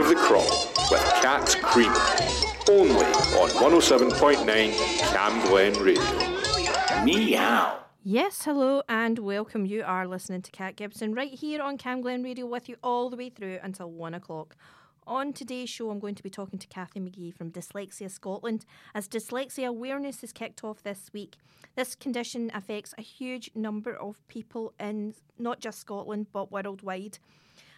of the crop with Cat Cream. Only on 107.9 Cam Glen Radio. Meow. Yes, hello and welcome. You are listening to Cat Gibson right here on Cam Glen Radio with you all the way through until one o'clock. On today's show, I'm going to be talking to Kathy McGee from Dyslexia Scotland as dyslexia awareness is kicked off this week. This condition affects a huge number of people in not just Scotland but worldwide,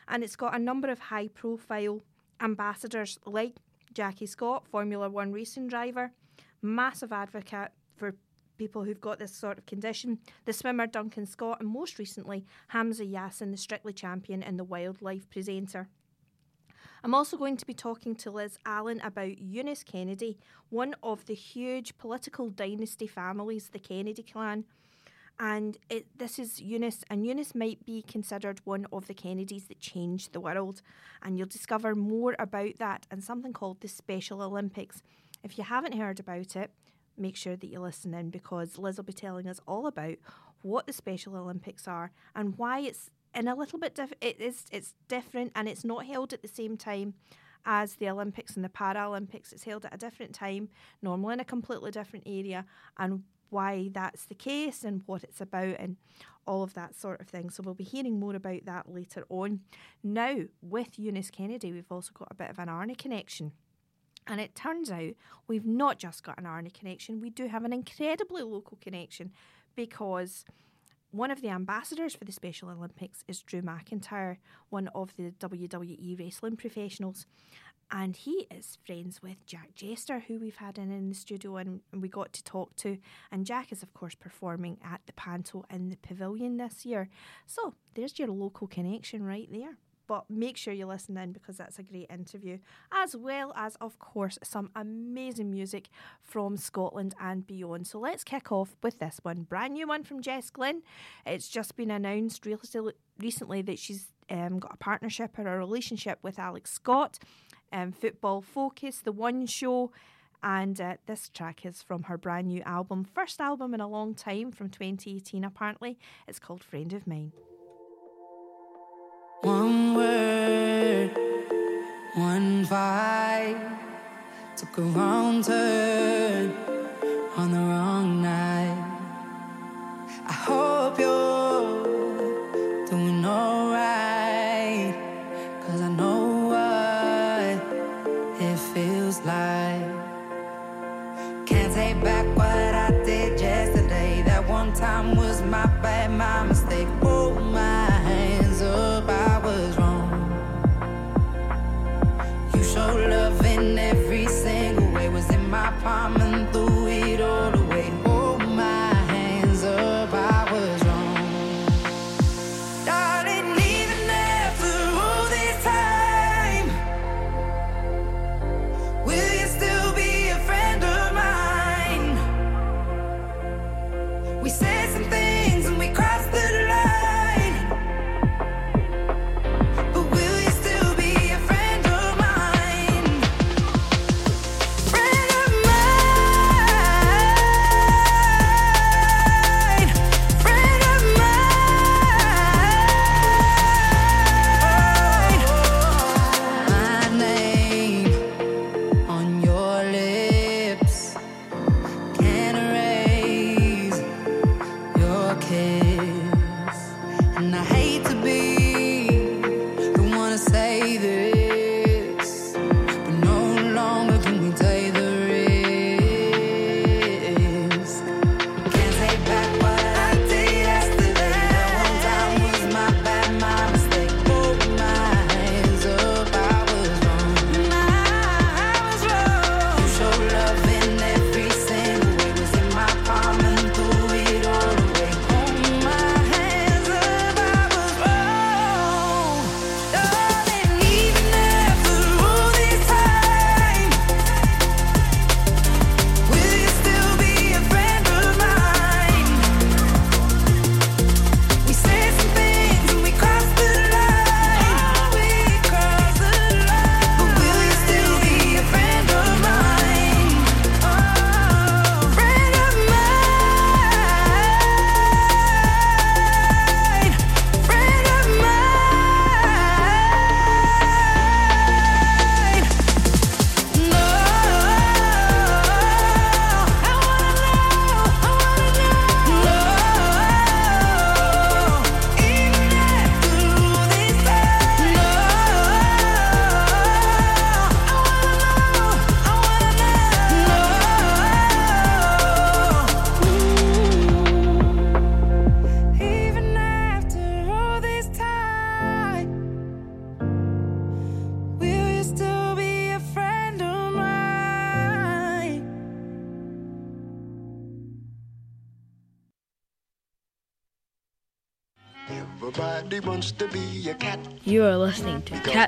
and it's got a number of high profile ambassadors like Jackie Scott, Formula One racing driver, massive advocate for people who've got this sort of condition, the swimmer Duncan Scott, and most recently Hamza Yassin, the Strictly champion and the wildlife presenter. I'm also going to be talking to Liz Allen about Eunice Kennedy, one of the huge political dynasty families, the Kennedy clan. And it, this is Eunice, and Eunice might be considered one of the Kennedys that changed the world. And you'll discover more about that and something called the Special Olympics. If you haven't heard about it, make sure that you listen in because Liz will be telling us all about what the Special Olympics are and why it's in a little bit it is it's different and it's not held at the same time as the Olympics and the Paralympics. It's held at a different time, normally in a completely different area, and why that's the case and what it's about and all of that sort of thing. So we'll be hearing more about that later on. Now, with Eunice Kennedy, we've also got a bit of an Arnie connection. And it turns out we've not just got an Arnie connection, we do have an incredibly local connection because one of the ambassadors for the Special Olympics is Drew McIntyre, one of the WWE wrestling professionals. And he is friends with Jack Jester, who we've had in, in the studio and we got to talk to. And Jack is, of course, performing at the Panto in the Pavilion this year. So there's your local connection right there but make sure you listen in because that's a great interview, as well as, of course, some amazing music from Scotland and beyond. So let's kick off with this one, brand new one from Jess Glynne. It's just been announced recently that she's um, got a partnership or a relationship with Alex Scott, um, Football Focus, The One Show. And uh, this track is from her brand new album, first album in a long time from 2018, apparently. It's called Friend of Mine. One word, one took a wrong turn on the wrong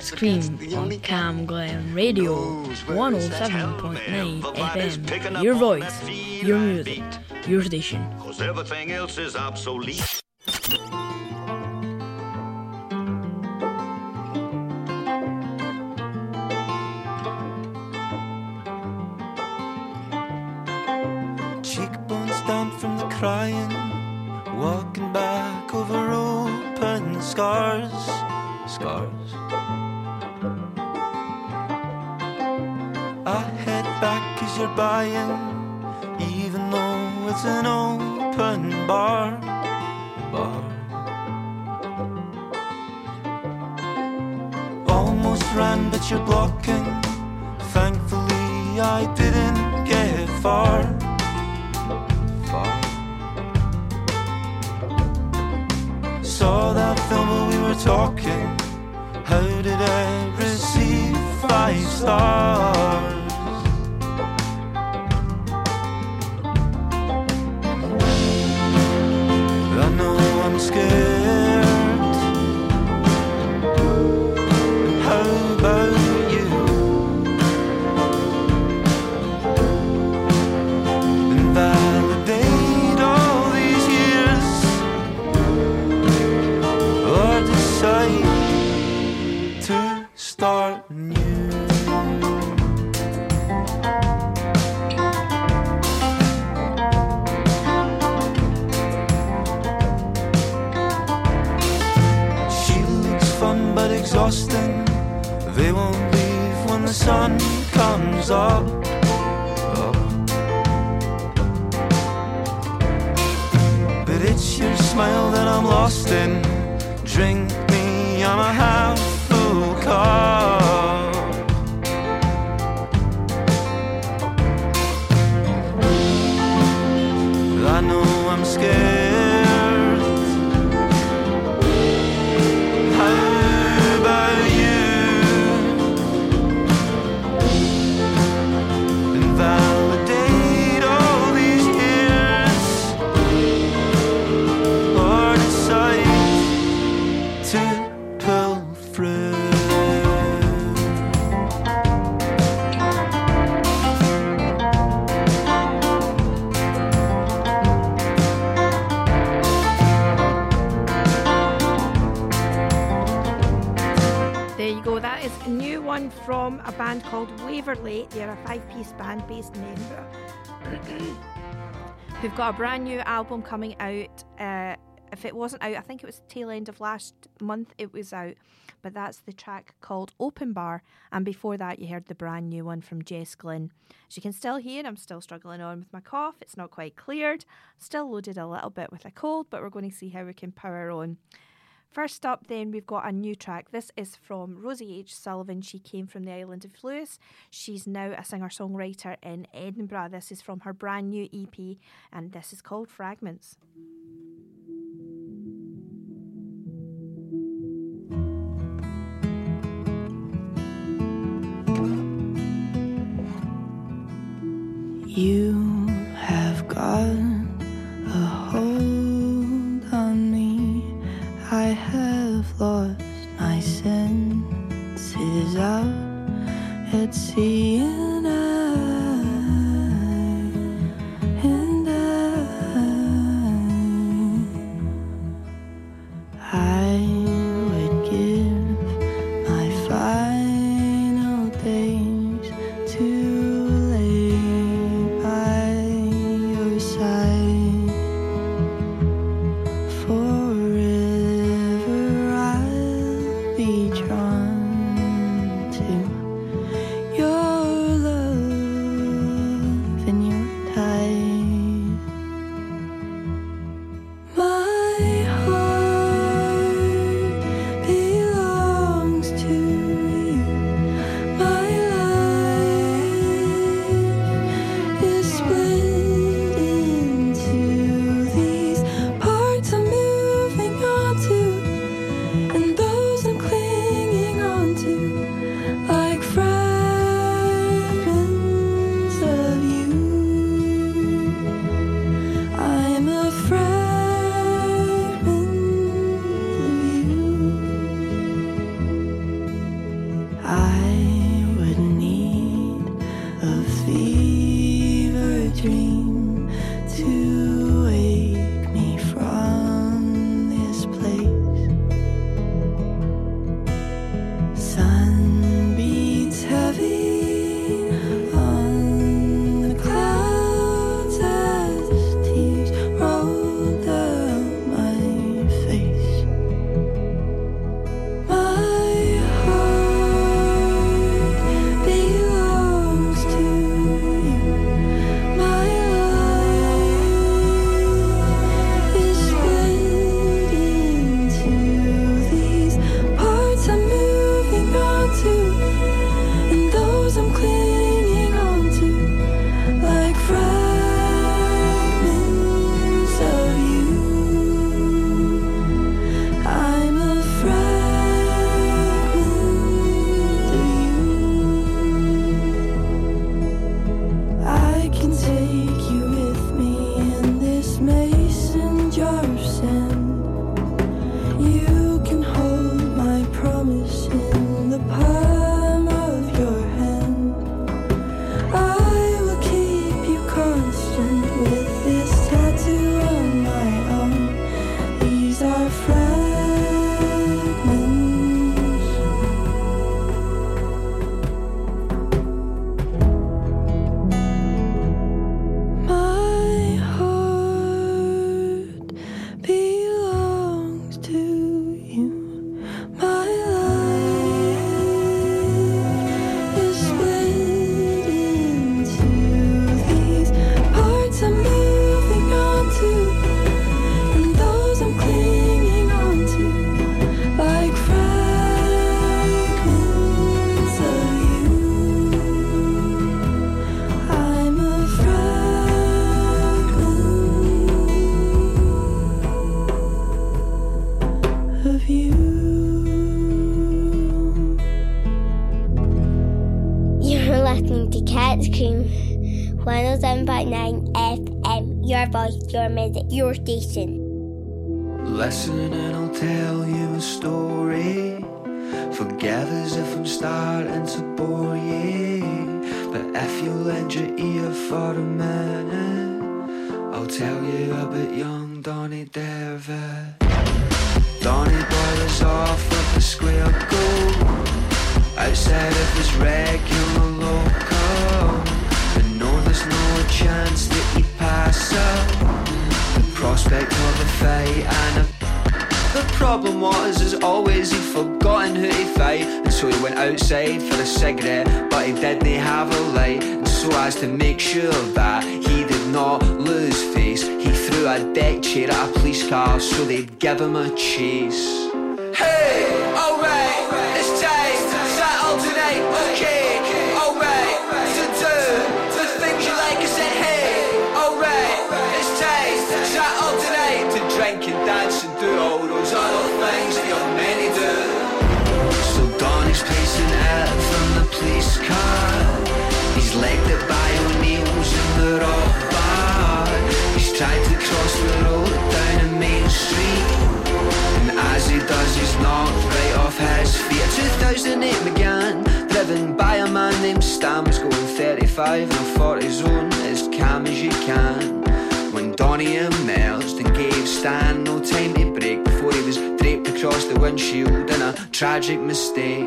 Scream on Cam Glen Radio 107.9 FM. Your voice, your music, your station. Cause everything else is obsolete. But. They won't leave when the sun comes up. up. But it's your smile that I'm lost in. Drink me, I'm a half full cup. New one from a band called Waverley. They're a five piece band based in Edinburgh. Who've got a brand new album coming out. Uh, if it wasn't out, I think it was tail end of last month it was out. But that's the track called Open Bar. And before that, you heard the brand new one from Jess Glynne. As you can still hear, I'm still struggling on with my cough. It's not quite cleared. Still loaded a little bit with a cold, but we're going to see how we can power on. First up, then, we've got a new track. This is from Rosie H. Sullivan. She came from the island of Lewis. She's now a singer songwriter in Edinburgh. This is from her brand new EP, and this is called Fragments. You have got I have lost my senses out at sea, tragic mistake.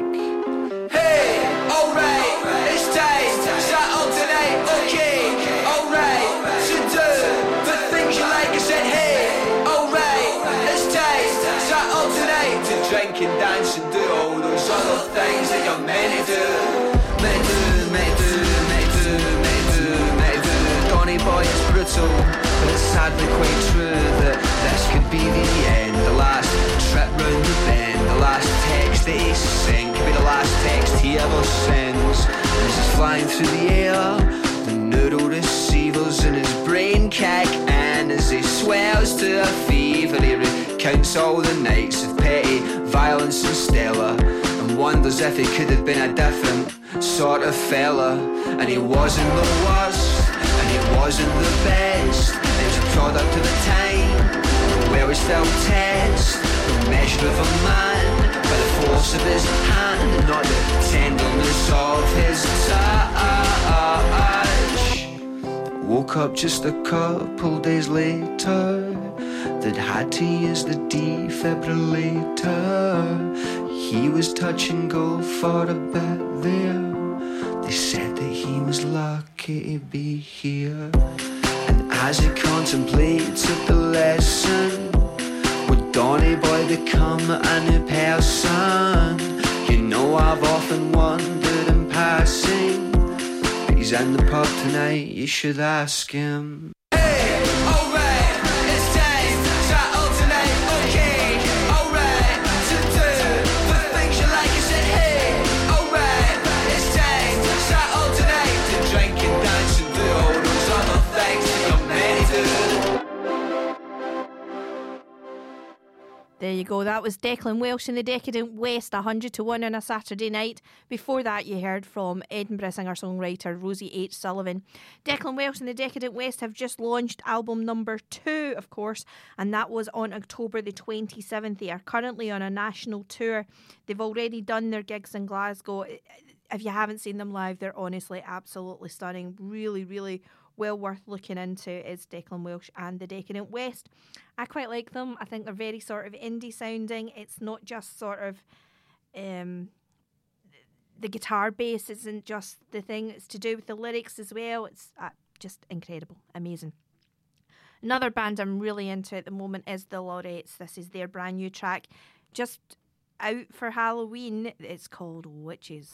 Hey, alright, it's time, okay, alright, do the things you like. I said, hey, alright, it's time, to drink and dance and do all those things that do. Boy is brutal, but it's sadly quite true that this could be the end, ever sends. As he's flying through the air, the neural receivers in his brain kick and as he swells to a fever, he recounts all the nights of petty violence and Stella and wonders if he could have been a different sort of fella. And he wasn't the worst, and he wasn't the best. He was a product of the time where we still test the measure of a man force of his hand, not the tenderness of his touch. Woke up just a couple days later. That had to use the defibrillator. He was touch and go for a bit there. They said that he was lucky to be here. And as he contemplated the lesson, would Donny boy become a new person? You know, I've often wondered in passing. He's in the pub tonight, you should ask him. There you go. That was Declan Welsh in the Decadent West, 100 to 1 on a Saturday night. Before that, you heard from Edinburgh singer songwriter Rosie H. Sullivan. Declan Welsh and the Decadent West have just launched album number two, of course, and that was on October the 27th. They are currently on a national tour. They've already done their gigs in Glasgow. If you haven't seen them live, they're honestly absolutely stunning. Really, really well worth looking into is Declan Welsh and the Decadent West. I quite like them. I think they're very sort of indie sounding. It's not just sort of um, the guitar bass isn't just the thing. It's to do with the lyrics as well. It's uh, just incredible, amazing. Another band I'm really into at the moment is the Laureates. This is their brand new track, just out for Halloween. It's called Witches.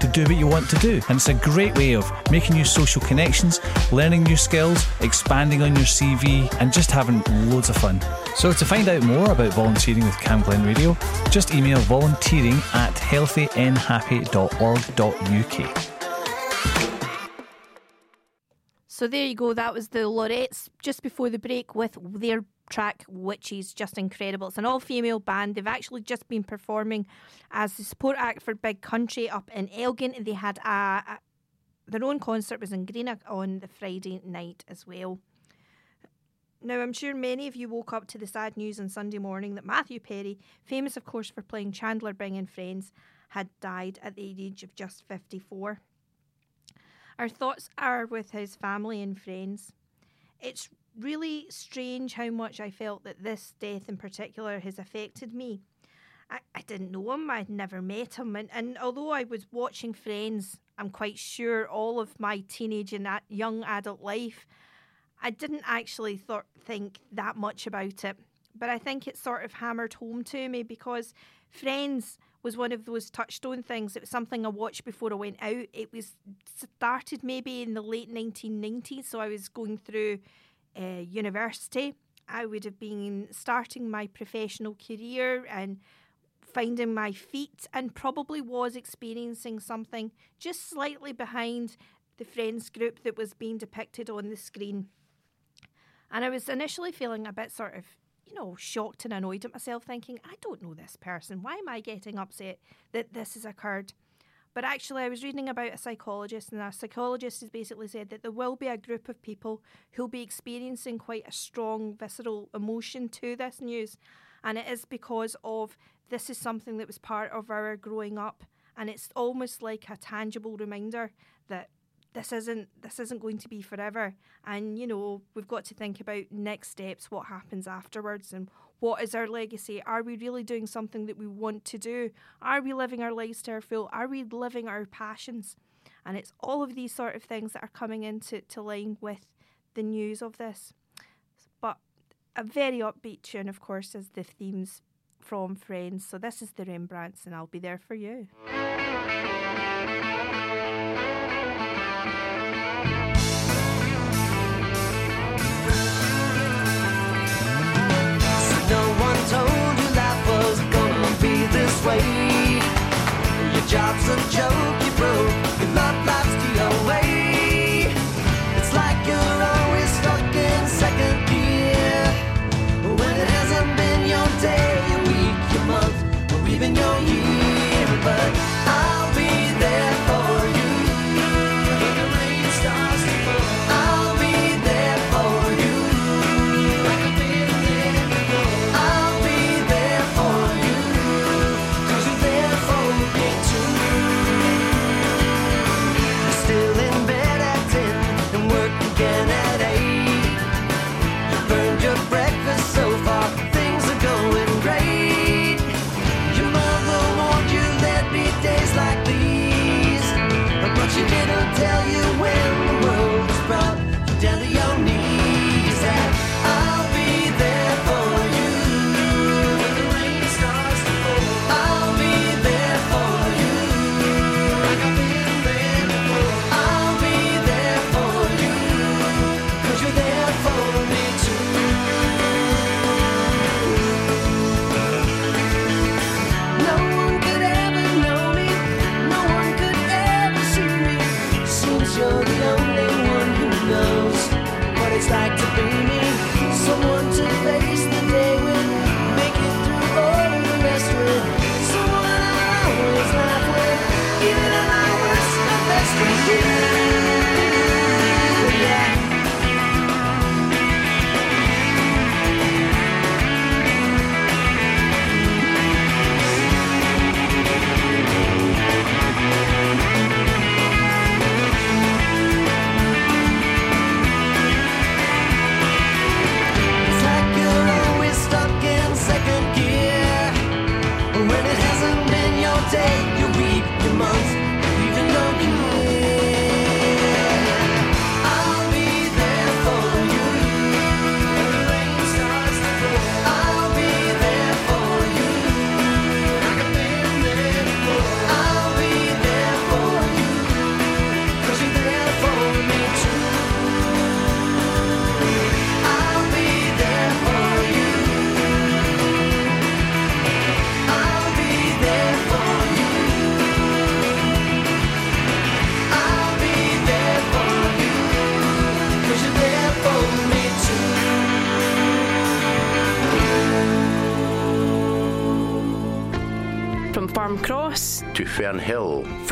to do what you want to do. And it's a great way of making new social connections, learning new skills, expanding on your CV, and just having loads of fun. So to find out more about volunteering with Cam Glen Radio, just email volunteering at healthynhappy.org.uk. So there you go. That was the Lorettes just before the break with their track which is Just incredible. It's an all female band. They've actually just been performing as the support act for Big Country up in Elgin. They had a, a their own concert was in Greenock on the Friday night as well. Now, I'm sure many of you woke up to the sad news on Sunday morning that Matthew Perry, famous of course for playing Chandler Bing and Friends, had died at the age of just 54. Our thoughts are with his family and friends. It's really strange how much I felt that this death in particular has affected me. I, I didn't know him, I'd never met him, and, and although I was watching Friends, I'm quite sure all of my teenage and young adult life, I didn't actually th- think that much about it. But I think it sort of hammered home to me because Friends was one of those touchstone things. It was something I watched before I went out. It was started maybe in the late 1990s, so I was going through uh, university. I would have been starting my professional career and finding my feet, and probably was experiencing something just slightly behind the friends group that was being depicted on the screen. And I was initially feeling a bit sort of, you know, shocked and annoyed at myself, thinking, I don't know this person. Why am I getting upset that this has occurred? But actually, I was reading about a psychologist, and a psychologist has basically said that there will be a group of people who'll be experiencing quite a strong visceral emotion to this news. And it is because of this is something that was part of our growing up. And it's almost like a tangible reminder that this isn't this isn't going to be forever and you know we've got to think about next steps what happens afterwards and what is our legacy? Are we really doing something that we want to do? Are we living our lives to our full? Are we living our passions? And it's all of these sort of things that are coming into to line with the news of this. But a very upbeat tune of course is the themes from friends. So this is the rembrandts and i'll be there for you told you life was gonna be this way. Your job's a joke, you broke. Your love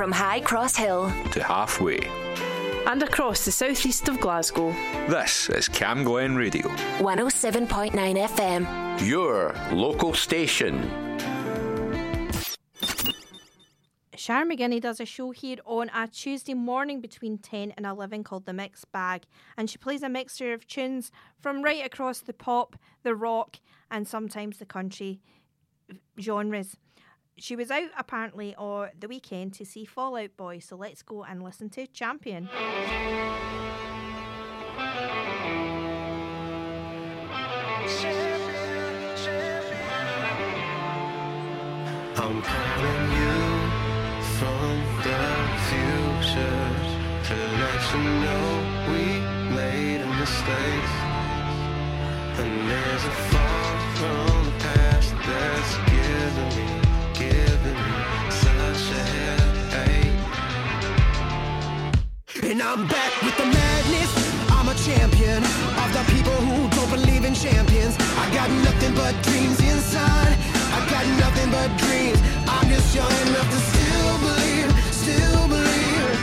from High Cross Hill to halfway, and across the southeast of Glasgow. This is Cam Glen Radio 107.9 FM, your local station. Sharon McGinney does a show here on a Tuesday morning between 10 and 11 called The Mix Bag. And she plays a mixture of tunes from right across the pop, the rock, and sometimes the country genres. She was out apparently or the weekend to see Fall Out Boy, so let's go and listen to Champion. I'm calling you from the future to let you know we made a mistake. And there's a from the past that's And I'm back with the madness. I'm a champion of the people who don't believe in champions. I got nothing but dreams inside. I got nothing but dreams. I'm just young enough to still believe, still believe.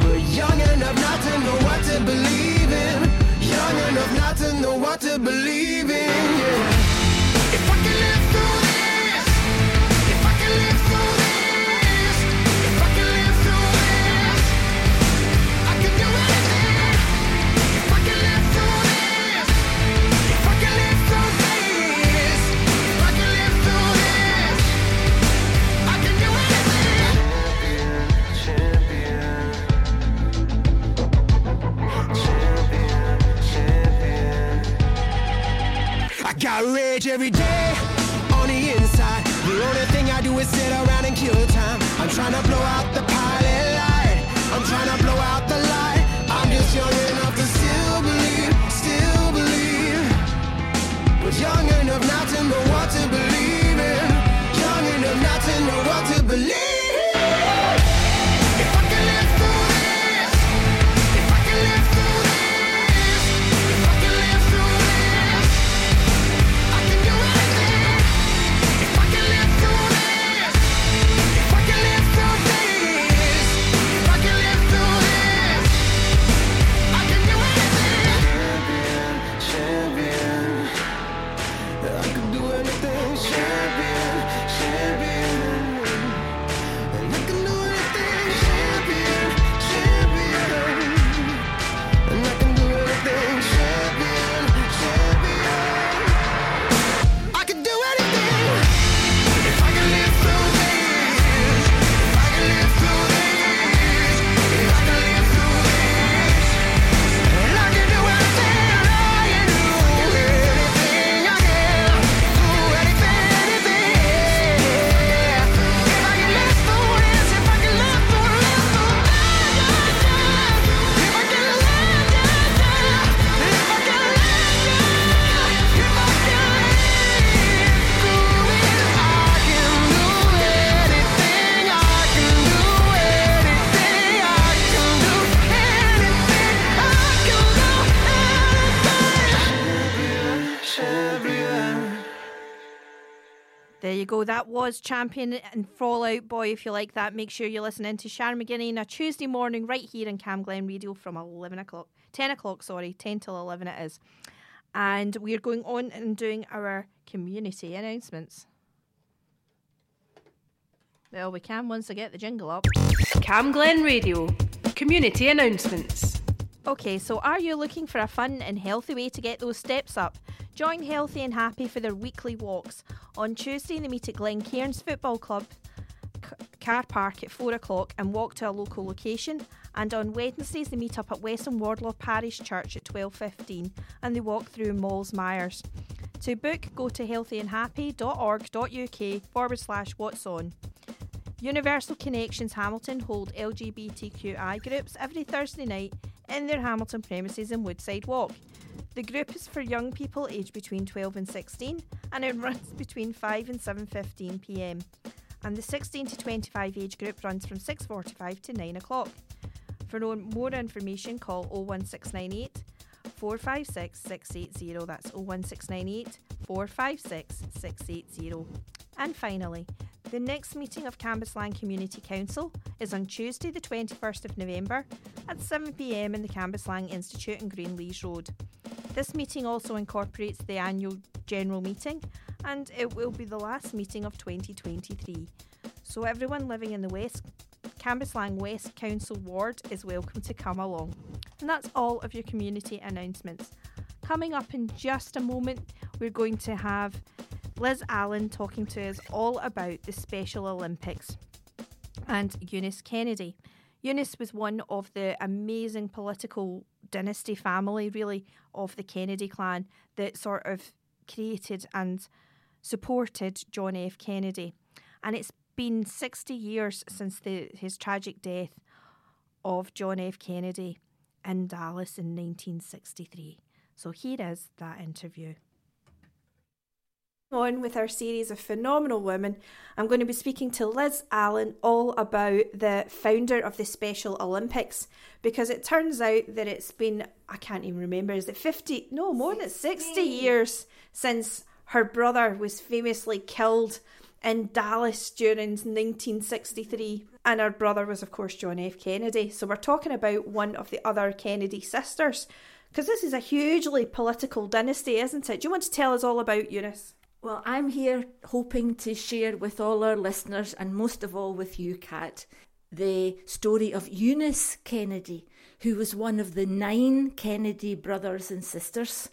But young enough not to know what to believe in. Young enough not to know what to believe in. Yeah. Got rage every day on the inside. The only thing I do is sit around and kill time. I'm trying to blow out the pilot light. I'm trying to blow out the light. I'm just young enough to still believe, still believe. But young Champion and Fall Out Boy. If you like that, make sure you listen in to Sharon McGinney on a Tuesday morning right here in Cam Glen Radio from 11 o'clock. 10 o'clock, sorry. 10 till 11 it is. And we're going on and doing our community announcements. Well, we can once I get the jingle up. Cam Glen Radio, community announcements. Okay, so are you looking for a fun and healthy way to get those steps up? Join Healthy and Happy for their weekly walks. On Tuesday, they meet at Glen Cairns Football Club car park at 4 o'clock and walk to a local location. And on Wednesdays, they meet up at Weston Wardlaw Parish Church at 12.15 and they walk through Malls Myers. To book, go to healthyandhappy.org.uk forward slash what's on. Universal Connections Hamilton hold LGBTQI groups every Thursday night in their Hamilton premises in Woodside Walk. The group is for young people aged between 12 and 16 and it runs between 5 and 7:15 p.m. And the 16 to 25 age group runs from 6:45 to 9 o'clock. For more information, call 01698 456 680. That's 01698 456 680. And finally, The next meeting of Cambuslang Community Council is on Tuesday, the 21st of November at 7pm in the Cambuslang Institute in Greenlees Road. This meeting also incorporates the annual general meeting and it will be the last meeting of 2023. So everyone living in the West Cambuslang West Council ward is welcome to come along. And that's all of your community announcements. Coming up in just a moment, we're going to have Liz Allen talking to us all about the Special Olympics and Eunice Kennedy. Eunice was one of the amazing political dynasty family, really, of the Kennedy clan that sort of created and supported John F. Kennedy. And it's been 60 years since the, his tragic death of John F. Kennedy in Dallas in 1963. So here is that interview on with our series of phenomenal women. I'm going to be speaking to Liz Allen all about the founder of the Special Olympics because it turns out that it's been, I can't even remember, is it 50? No, more 60. than 60 years since her brother was famously killed in Dallas during 1963. And her brother was, of course, John F. Kennedy. So we're talking about one of the other Kennedy sisters because this is a hugely political dynasty, isn't it? Do you want to tell us all about Eunice? Well, I'm here hoping to share with all our listeners, and most of all with you, Kat, the story of Eunice Kennedy, who was one of the nine Kennedy brothers and sisters.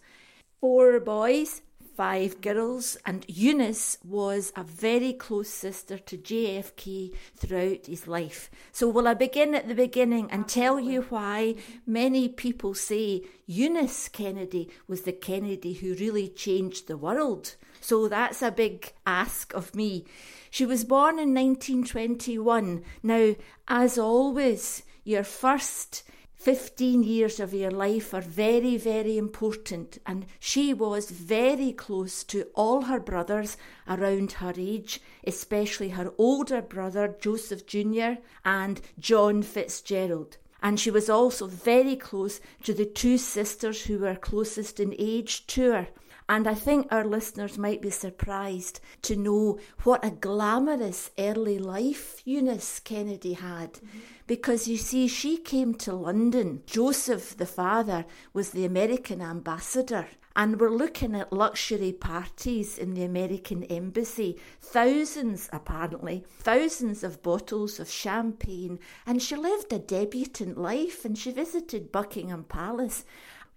Four boys, five girls, and Eunice was a very close sister to JFK throughout his life. So, will I begin at the beginning and tell you why many people say Eunice Kennedy was the Kennedy who really changed the world? So that's a big ask of me. She was born in 1921. Now, as always, your first 15 years of your life are very, very important, and she was very close to all her brothers around her age, especially her older brother Joseph Jr. and John Fitzgerald. And she was also very close to the two sisters who were closest in age to her. And I think our listeners might be surprised to know what a glamorous early life Eunice Kennedy had. Mm-hmm. Because you see, she came to London. Joseph, the father, was the American ambassador. And we're looking at luxury parties in the American embassy. Thousands, apparently, thousands of bottles of champagne. And she lived a debutante life and she visited Buckingham Palace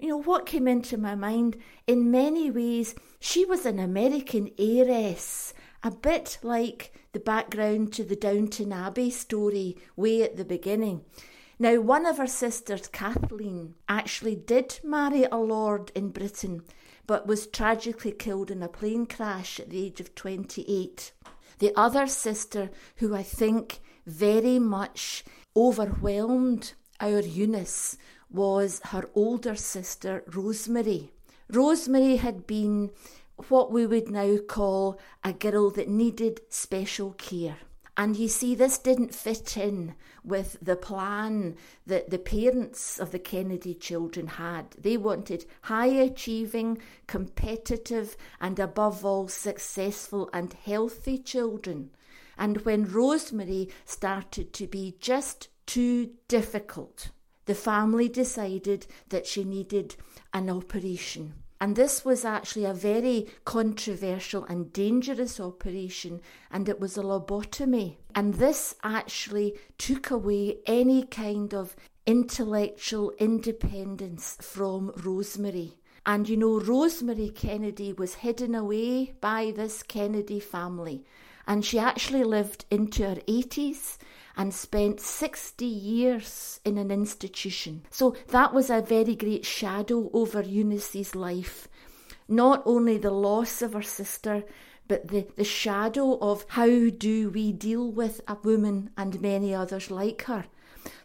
you know, what came into my mind, in many ways, she was an American heiress, a bit like the background to the Downton Abbey story way at the beginning. Now, one of her sisters, Kathleen, actually did marry a lord in Britain, but was tragically killed in a plane crash at the age of 28. The other sister, who I think very much overwhelmed our Eunice, was her older sister, Rosemary. Rosemary had been what we would now call a girl that needed special care. And you see, this didn't fit in with the plan that the parents of the Kennedy children had. They wanted high achieving, competitive, and above all, successful and healthy children. And when Rosemary started to be just too difficult, the family decided that she needed an operation. And this was actually a very controversial and dangerous operation, and it was a lobotomy. And this actually took away any kind of intellectual independence from Rosemary. And you know, Rosemary Kennedy was hidden away by this Kennedy family, and she actually lived into her 80s and spent 60 years in an institution. So that was a very great shadow over Eunice's life. Not only the loss of her sister, but the, the shadow of how do we deal with a woman and many others like her.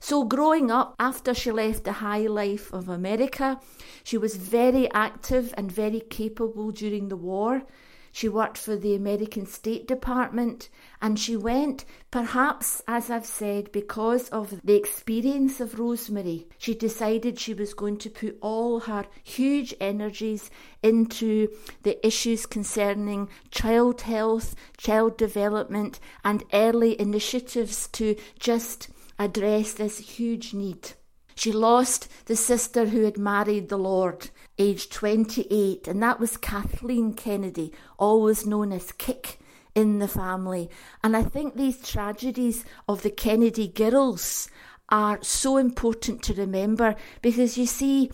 So, growing up, after she left the high life of America, she was very active and very capable during the war. She worked for the American State Department and she went, perhaps, as I've said, because of the experience of Rosemary. She decided she was going to put all her huge energies into the issues concerning child health, child development, and early initiatives to just address this huge need. She lost the sister who had married the Lord, aged 28, and that was Kathleen Kennedy, always known as Kick in the family. And I think these tragedies of the Kennedy girls are so important to remember because you see,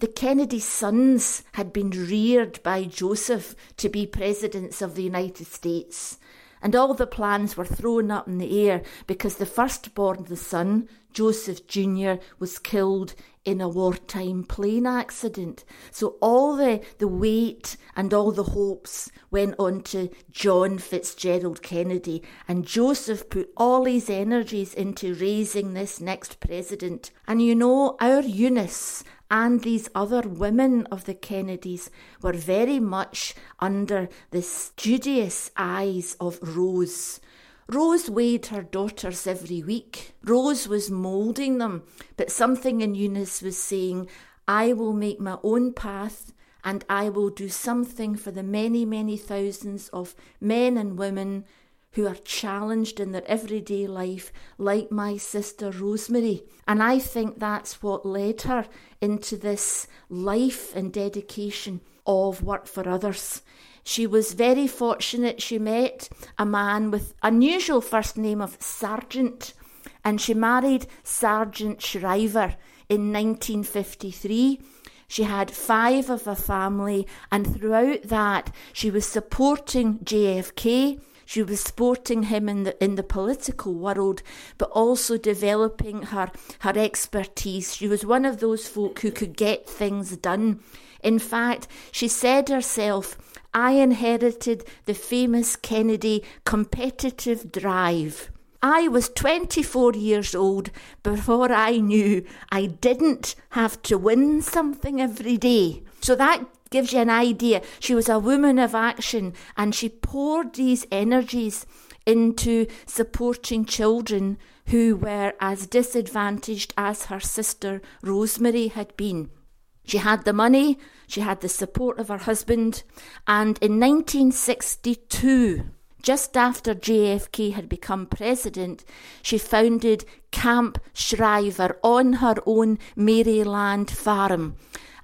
the Kennedy sons had been reared by Joseph to be presidents of the United States. And all the plans were thrown up in the air because the firstborn, the son, Joseph Jr., was killed in a wartime plane accident. So all the, the weight and all the hopes went on to John Fitzgerald Kennedy, and Joseph put all his energies into raising this next president. And you know, our Eunice and these other women of the Kennedys were very much under the studious eyes of Rose. Rose weighed her daughters every week. Rose was moulding them, but something in Eunice was saying, I will make my own path and I will do something for the many, many thousands of men and women who are challenged in their everyday life, like my sister Rosemary. And I think that's what led her into this life and dedication of work for others. She was very fortunate. She met a man with unusual first name of Sargent, and she married Sargent Shriver in 1953. She had five of a family, and throughout that, she was supporting JFK. She was supporting him in the in the political world, but also developing her her expertise. She was one of those folk who could get things done. In fact, she said herself, I inherited the famous Kennedy competitive drive. I was 24 years old before I knew I didn't have to win something every day. So that gives you an idea. She was a woman of action and she poured these energies into supporting children who were as disadvantaged as her sister Rosemary had been. She had the money, she had the support of her husband, and in 1962, just after JFK had become president, she founded Camp Shriver on her own Maryland farm.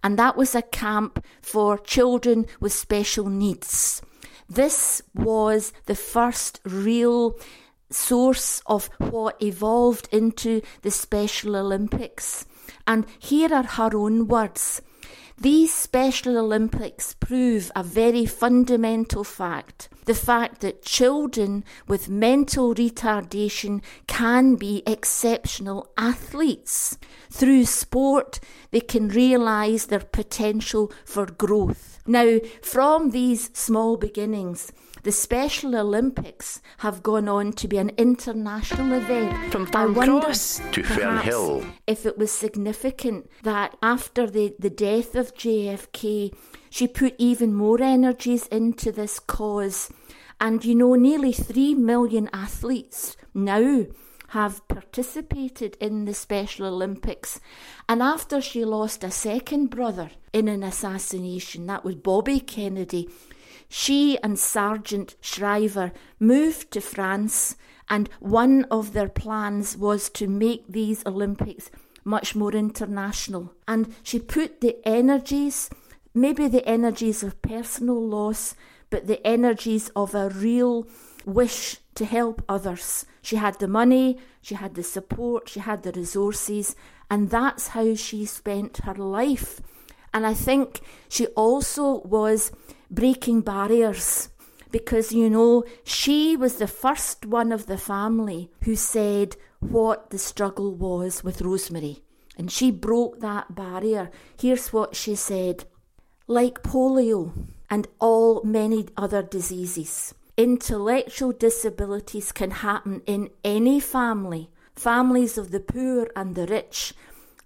And that was a camp for children with special needs. This was the first real source of what evolved into the Special Olympics. And here are her own words. These Special Olympics prove a very fundamental fact the fact that children with mental retardation can be exceptional athletes. Through sport, they can realise their potential for growth. Now, from these small beginnings, the Special Olympics have gone on to be an international event. From Cross to Fernhill. if it was significant that after the, the death of JFK, she put even more energies into this cause. And you know, nearly 3 million athletes now have participated in the Special Olympics. And after she lost a second brother in an assassination, that was Bobby Kennedy, she and Sargent Shriver moved to France, and one of their plans was to make these Olympics much more international. And she put the energies, maybe the energies of personal loss, but the energies of a real wish to help others. She had the money, she had the support, she had the resources, and that's how she spent her life. And I think she also was breaking barriers because, you know, she was the first one of the family who said what the struggle was with Rosemary. And she broke that barrier. Here's what she said like polio and all many other diseases. Intellectual disabilities can happen in any family, families of the poor and the rich,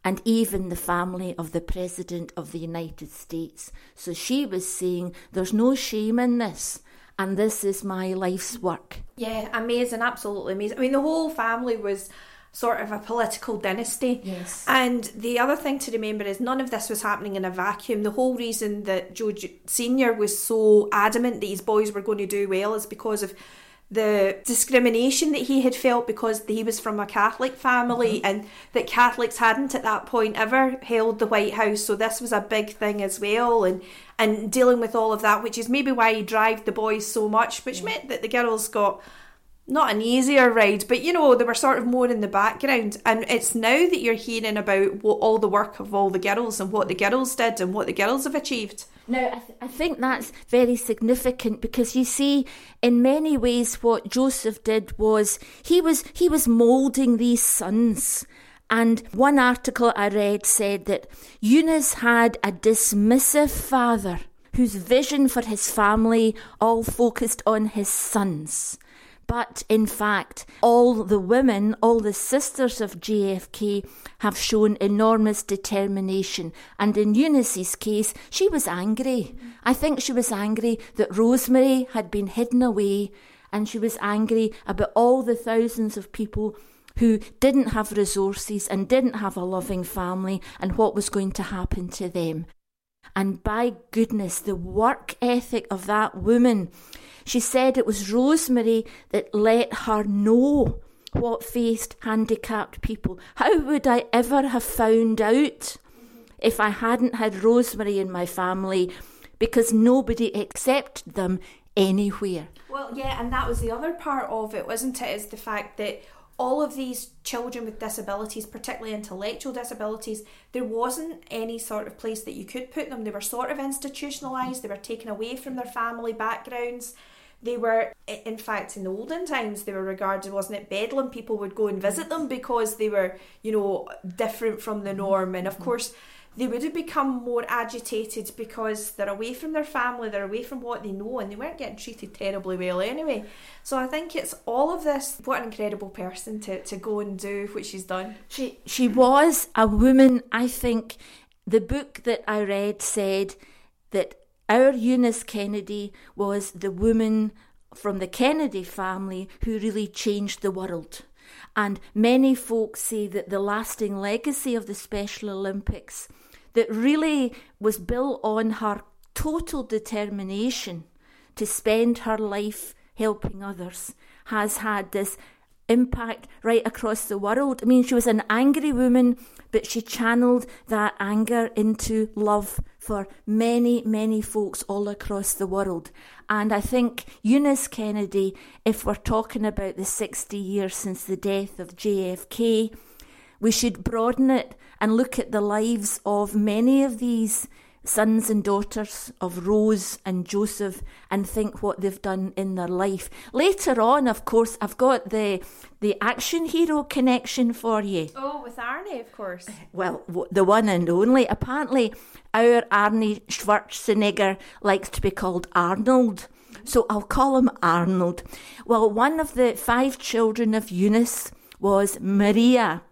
and even the family of the President of the United States. So she was saying there's no shame in this. and this is my life's work. Yeah, amazing, absolutely amazing. I mean, the whole family was sort of a political dynasty. Yes. And the other thing to remember is none of this was happening in a vacuum. The whole reason that Joe Sr. was so adamant that his boys were going to do well is because of the discrimination that he had felt because he was from a Catholic family Mm-hmm. and that Catholics hadn't at that point ever held the White House. So this was a big thing as well and and dealing with all of that, which is maybe why he drived the boys so much, which meant that the girls got not an easier ride, but you know, they were sort of more in the background. And it's now that you're hearing about what all the work of all the girls and what the girls did and what the girls have achieved. Now, I, th- I think that's very significant because you see, in many ways, what Joseph did was he was he was moulding these sons. And one article I read said that Eunice had a dismissive father whose vision for his family all focused on his sons. But in fact, all the women, all the sisters of JFK have shown enormous determination. And in Eunice's case, she was angry. I think she was angry that Rosemary had been hidden away, and she was angry about all the thousands of people who didn't have resources and didn't have a loving family and what was going to happen to them. And by goodness, the work ethic of that woman. She said it was Rosemary that let her know what faced handicapped people. How would I ever have found out if I hadn't had Rosemary in my family because nobody accepted them anywhere? Well, yeah, and that was the other part of it, wasn't it? Is the fact that all of these children with disabilities, particularly intellectual disabilities, there wasn't any sort of place that you could put them. They were sort of institutionalised, they were taken away from their family backgrounds. They were, in fact, in the olden times, they were regarded, wasn't it, bedlam? People would go and visit them because they were, you know, different from the norm. And of mm-hmm. course, they would have become more agitated because they're away from their family, they're away from what they know, and they weren't getting treated terribly well anyway. So I think it's all of this. What an incredible person to, to go and do what she's done. She she was a woman. I think the book that I read said that our Eunice Kennedy was the woman from the Kennedy family who really changed the world. And many folks say that the lasting legacy of the Special Olympics that really was built on her total determination to spend her life helping others has had this impact right across the world. I mean, she was an angry woman, but she channeled that anger into love for many, many folks all across the world. And I think Eunice Kennedy, if we're talking about the 60 years since the death of JFK, we should broaden it and look at the lives of many of these sons and daughters of Rose and Joseph and think what they've done in their life. Later on, of course, I've got the the action hero connection for you. Oh, with Arnie, of course. Well, the one and only. Apparently, our Arnie Schwarzenegger likes to be called Arnold. So I'll call him Arnold. Well, one of the five children of Eunice was Maria,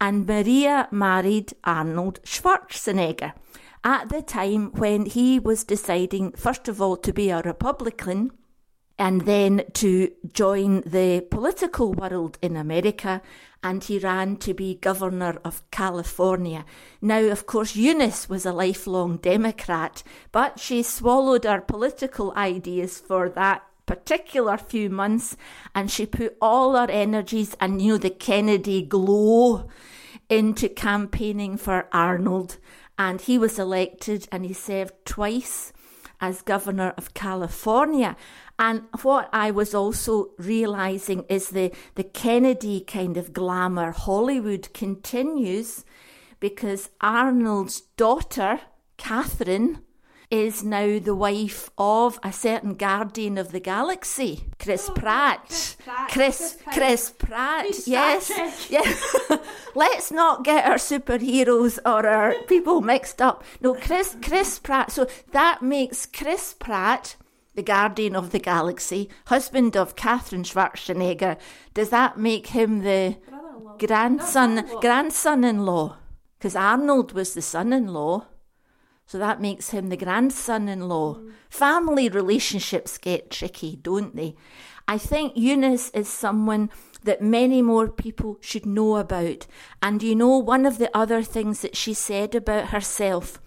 and Maria married Arnold Schwarzenegger at the time when he was deciding, first of all, to be a Republican and then to join the political world in America, and he ran to be governor of California. Now, of course, Eunice was a lifelong Democrat, but she swallowed her political ideas for that particular few months and she put all her energies and you know the Kennedy glow into campaigning for Arnold and he was elected and he served twice as governor of California. And what I was also realizing is the, the Kennedy kind of glamour Hollywood continues because Arnold's daughter, Catherine, is now the wife of a certain guardian of the galaxy, Chris oh, Pratt. Chris Chris Pratt. Yes. Yeah. Let's not get our superheroes or our people mixed up. No, Chris Chris Pratt. So that makes Chris Pratt the guardian of the galaxy, husband of Catherine Schwarzenegger. Does that make him the grandson grandson-in-law? Because Arnold was the son-in-law. So that makes him the grandson in law. Family relationships get tricky, don't they? I think Eunice is someone that many more people should know about. And you know, one of the other things that she said about herself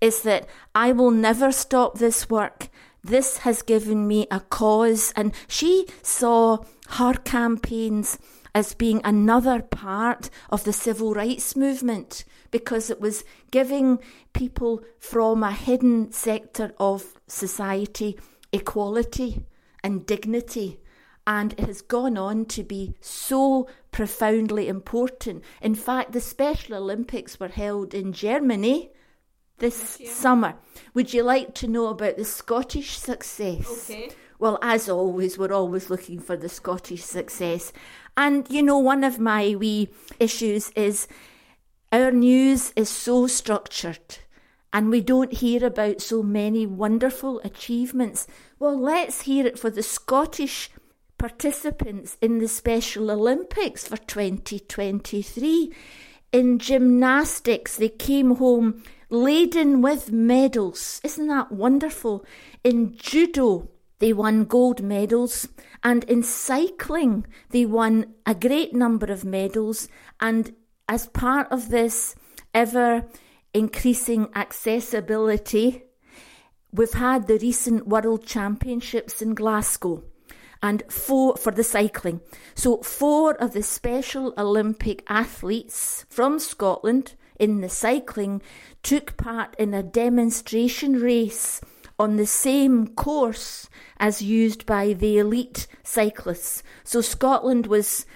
is that I will never stop this work. This has given me a cause. And she saw her campaigns as being another part of the civil rights movement because it was giving people from a hidden sector of society equality and dignity. And it has gone on to be so profoundly important. In fact, the Special Olympics were held in Germany this summer. Would you like to know about the Scottish success? Okay. Well, as always, we're always looking for the Scottish success. And, you know, one of my wee issues is our news is so structured and we don't hear about so many wonderful achievements. Well, let's hear it for the Scottish participants in the Special Olympics for 2023. In gymnastics, they came home laden with medals. Isn't that wonderful? In judo, they won gold medals. And in cycling, they won a great number of medals. And as part of this ever increasing accessibility, we've had the recent World Championships in Glasgow and four for the cycling. So, four of the Special Olympic athletes from Scotland in the cycling took part in a demonstration race on the same course as used by the elite cyclists. So, Scotland was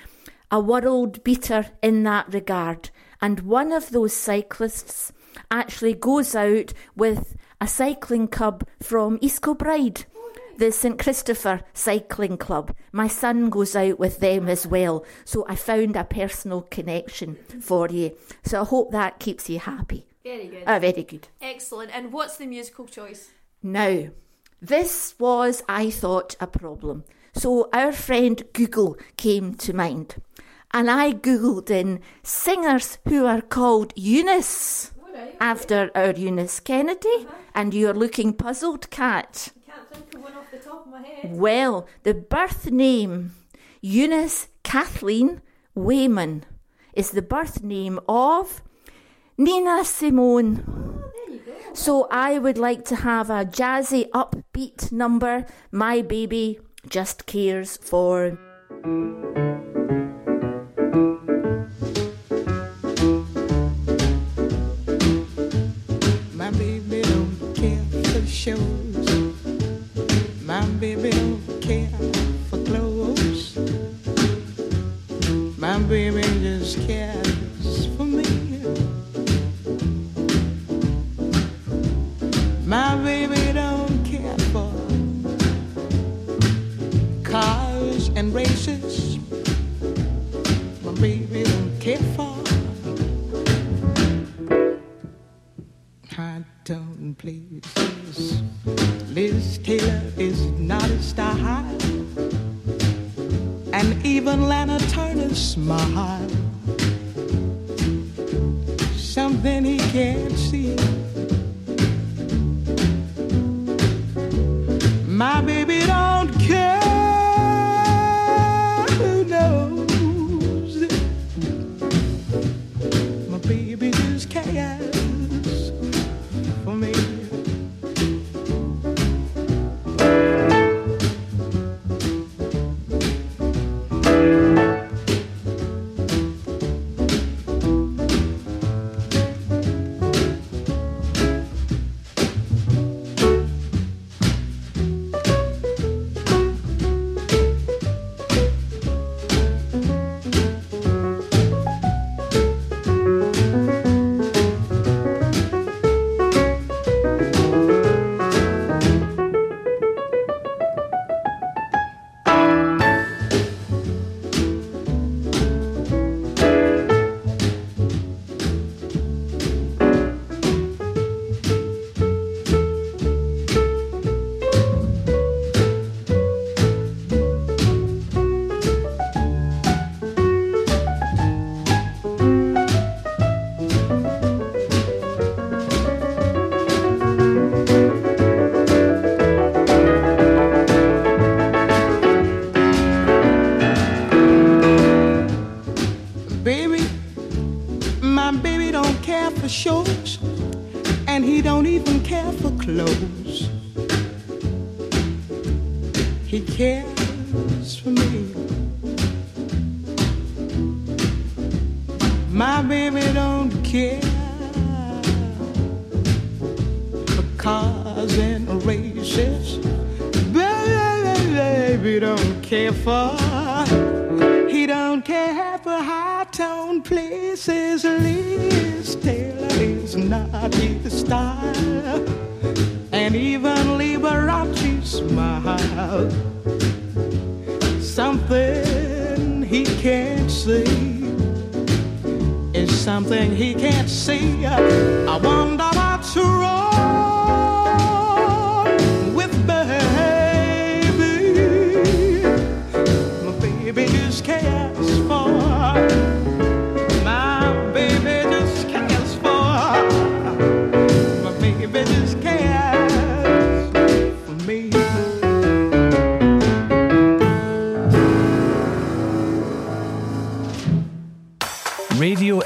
a world beater in that regard. And one of those cyclists actually goes out with a cycling club from East Kilbride the St Christopher Cycling Club. My son goes out with them as well, so I found a personal connection for you. So I hope that keeps you happy. Very good. Ah, very good. Excellent. And what's the musical choice? Now, this was, I thought, a problem. So our friend Google came to mind. And I googled in singers who are called Eunice after our Eunice Kennedy. Uh-huh. And you're looking puzzled, Cat. I Can't think of one off the top of my head. Well, the birth name Eunice Kathleen Waymon is the birth name of Nina Simone. Ah, so I would like to have a jazzy upbeat number. My baby just cares for. Shows. My baby don't care for clothes. My baby just cares places. Liz Taylor is not a style, and even Lana Turner's smile. Something he can't see. for shows, and he don't even care for clothes. He cares for me. My baby don't care for cars and races. Baby don't care for. He don't care for high tone places. Leave. Taylor is not his style, and even Liberace smile. Something he can't see is something he can't see. I wonder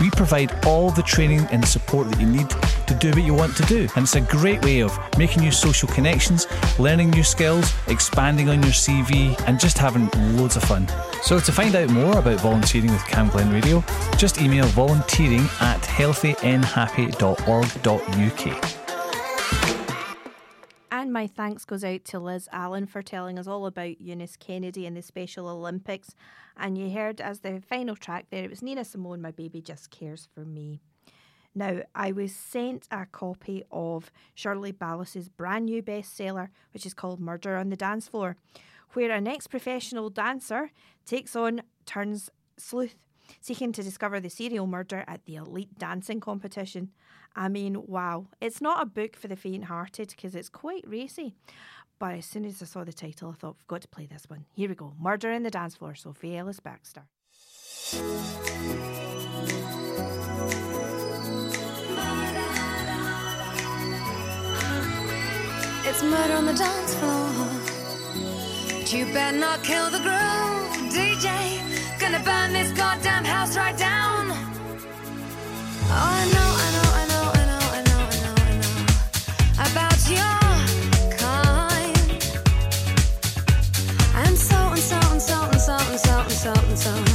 We provide all the training and support that you need to do what you want to do. And it's a great way of making new social connections, learning new skills, expanding on your CV, and just having loads of fun. So to find out more about volunteering with Cam Glen Radio, just email volunteering at healthynhappy.org.uk. And my thanks goes out to Liz Allen for telling us all about Eunice Kennedy and the Special Olympics. And you heard as the final track there, it was Nina Simone, My Baby Just Cares for Me. Now, I was sent a copy of Shirley Ballas's brand new bestseller, which is called Murder on the Dance Floor, where an ex professional dancer takes on turns sleuth, seeking to discover the serial murder at the elite dancing competition. I mean, wow. It's not a book for the faint hearted because it's quite racy. But as soon as I saw the title, I thought, I've got to play this one. Here we go Murder in the Dance Floor, Sophie Ellis Bextor. It's murder on the dance floor. But you better not kill the groove, DJ. Gonna burn this goddamn house right down. Oh, I and so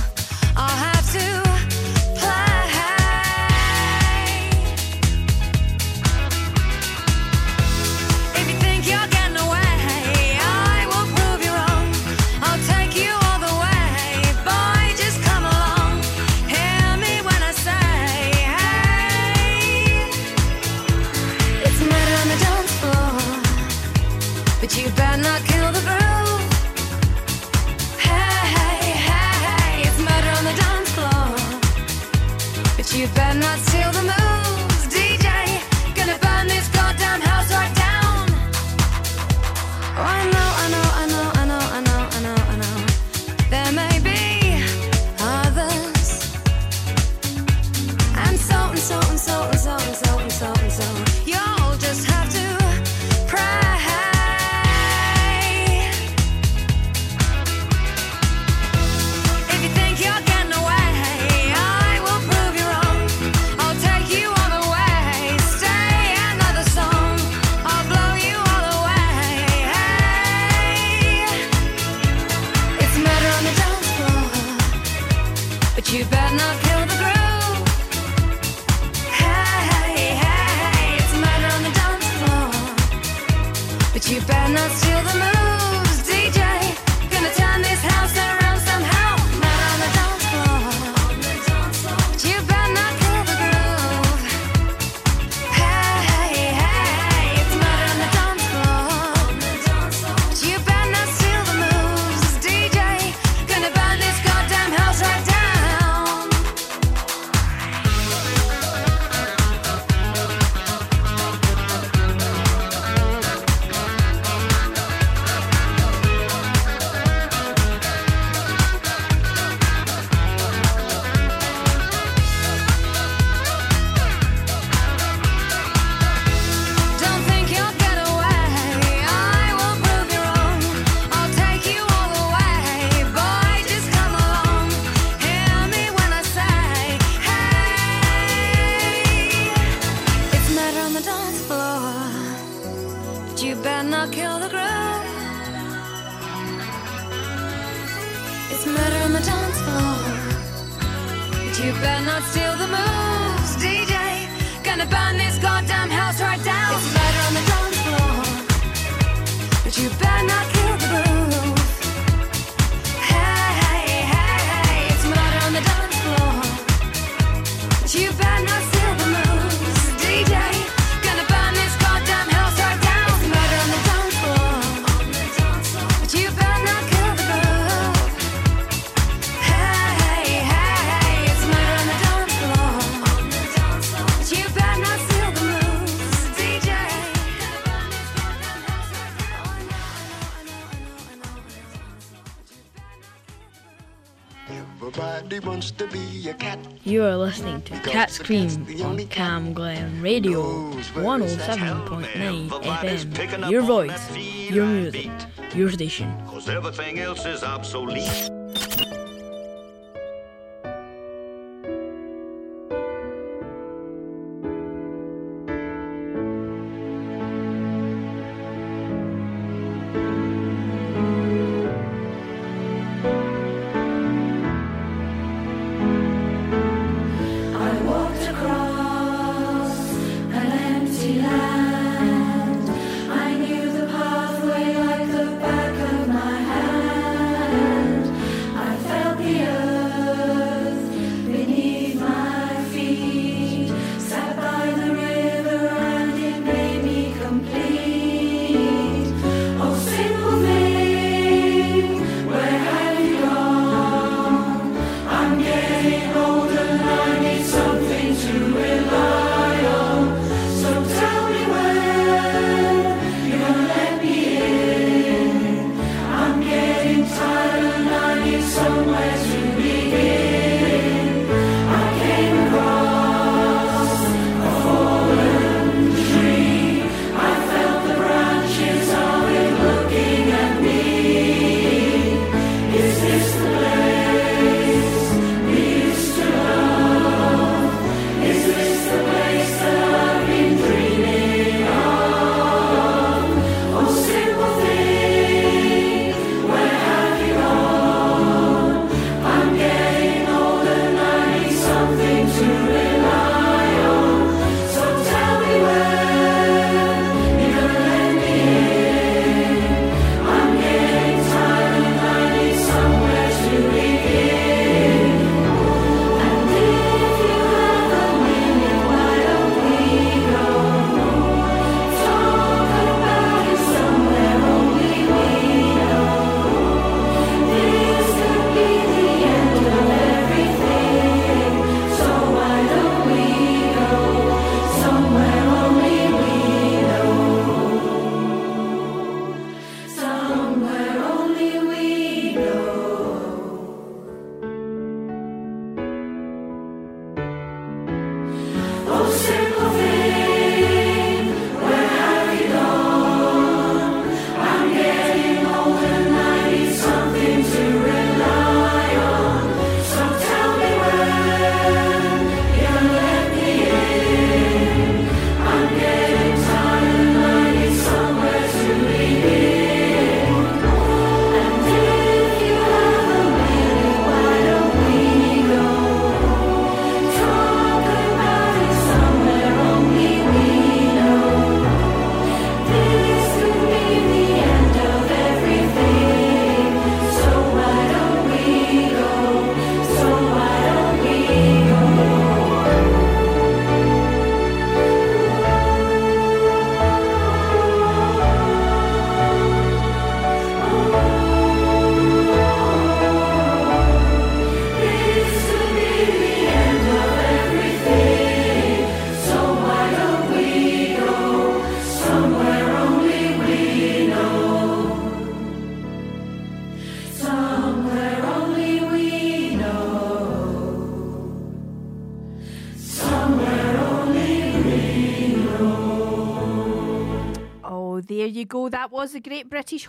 You are listening to Cat's Cream on Cam Glen Radio 107.9 FM. Your voice, your music, your station. Cause everything else is obsolete.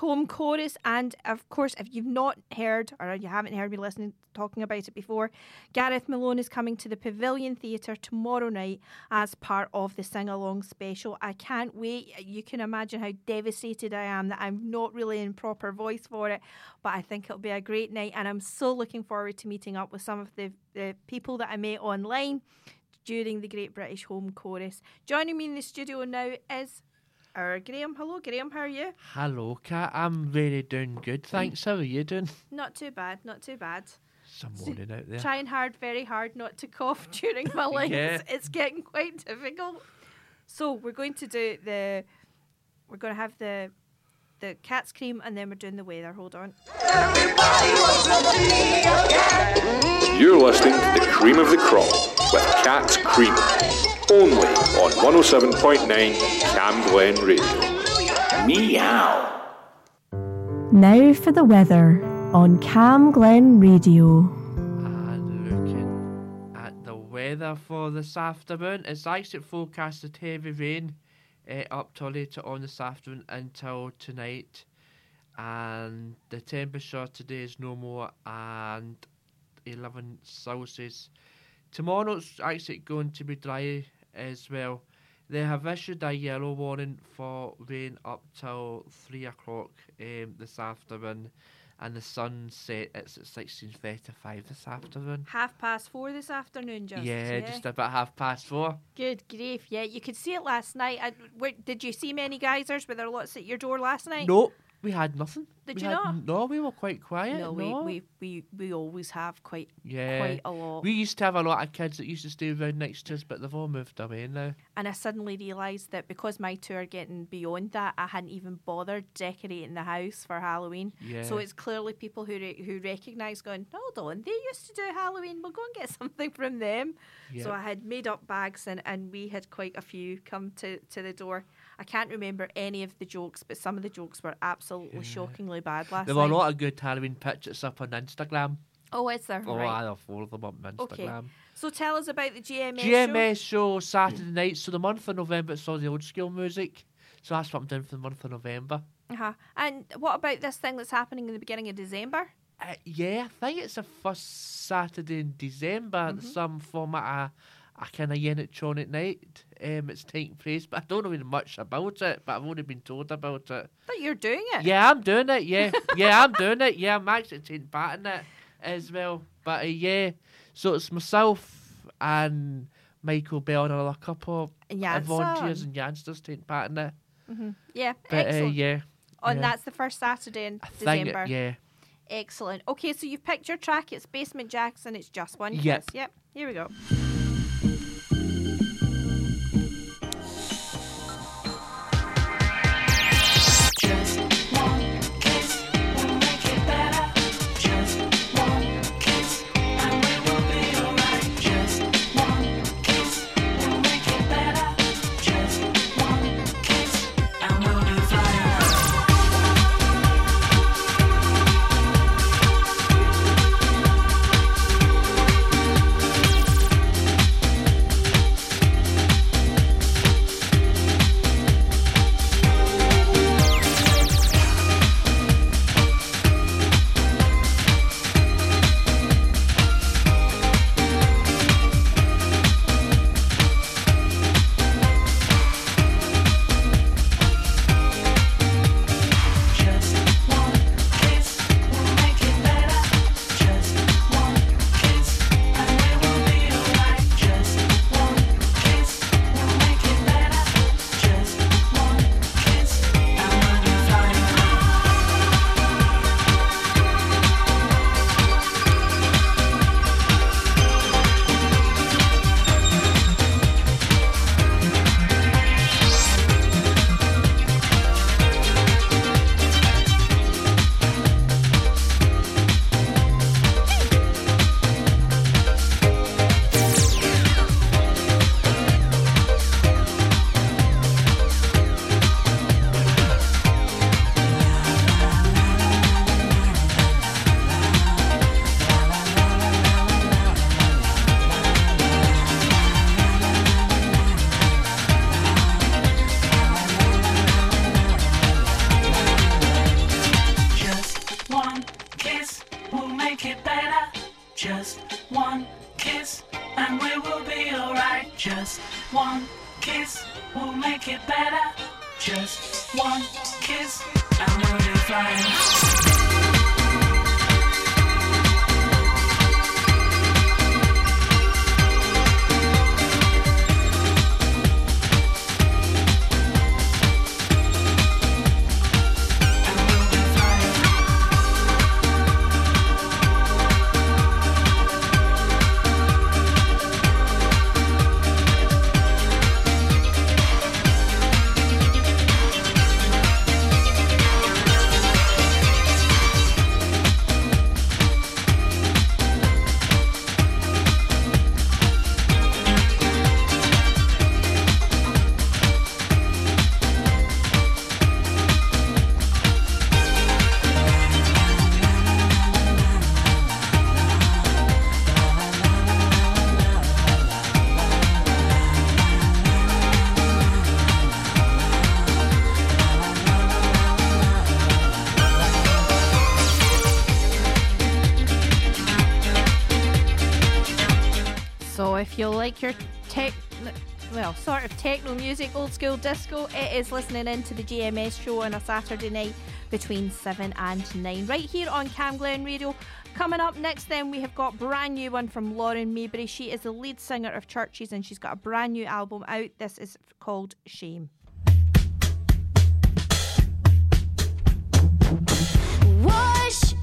Home Chorus. And of course, if you've not heard or you haven't heard me listening talking about it before, Gareth Malone is coming to the Pavilion Theatre tomorrow night as part of the sing along special. I can't wait. You can imagine how devastated I am that I'm not really in proper voice for it, but I think it'll be a great night. And I'm so looking forward to meeting up with some of the, the people that I met online during the Great British Home Chorus. Joining me in the studio now is Uh, our Graham. Um, hello, Graham. Um, how are you? Hello, Kat. I'm really doing good, thanks. How are you doing? Not too bad. Not too bad. Some morning out there. Trying hard, very hard, not to cough during my lines. Yeah. It's getting quite difficult. So we're going to do the. We're going to have the. The cat's cream, and then we're doing the weather. Hold on. You're listening to the cream of the crop with Cat's Cream. Only on 107.9 Cam Glen Radio. Meow. Now for the weather on Cam Glen Radio. And looking at the weather for this afternoon, it's actually forecasted heavy rain uh, up till later on this afternoon until tonight. And the temperature today is no more and 11 Celsius. Tomorrow it's actually going to be dry as well. They have issued a yellow warning for rain up till 3 o'clock um, this afternoon. And the sunset it's at 16.35 this afternoon. Half past four this afternoon, just. yeah, just about half past four. Good grief, yeah. You could see it last night. I, where, did you see many guisers? Were there lots at your door last night? Nope, we had nothing. Did We you had not? No, we were quite quiet. No, no. we, we, we, we always have quite yeah, quite a lot. We used to have a lot of kids that used to stay around next to us, but they've all moved away now. And I suddenly realised that because my two are getting beyond that, I hadn't even bothered decorating the house for Halloween. Yeah. So it's clearly people who re- who recognise going, hold on, they used to do Halloween. We'll go and get something from them. So I had made up bags and, and we had quite a few come to, to the door. I can't remember any of the jokes, but some of the jokes were absolutely shockingly bad last There were a lot of good Halloween pictures up on Instagram. Oh, is there? Oh, right. I have four of them up on Okay. Instagram. So tell us about the GMS, show. GMS show Saturday night. So the month of November, it's all the old school music. So that's what I'm doing for the month of November. Uh-huh. And what about this thing that's happening in the beginning of December? Uh, yeah, I think it's the first Saturday in December. Mm-hmm. Some format a, a kind of electronic night. Um, it's taking place, but I don't know really much about it. But I've only been told about it. That you're doing it? Yeah, I'm doing it. Yeah, yeah, I'm doing it. Yeah, I'm actually taking part in it as well. But uh, yeah, so it's myself and Michael Bell and another couple And of volunteers and youngsters taking part in it. hmm Yeah, But uh, excellent. yeah, Oh, and yeah. that's the first Saturday in I December. it, yeah. Excellent. Okay, so you've picked your track. It's Basement Jaxx. It's just one Yep. kiss. Yep. Here we go. Will make it better. Just one kiss and we'll flying. Of techno music, old school disco, it is listening into the GMS show on a Saturday night between 7 and 9, right here on Cam Glen Radio. Coming up next, then, we have got brand new one from Lauren Mayberry. She is the lead singer of Chvrches and she's got a brand new album out. This is called Shame. Wash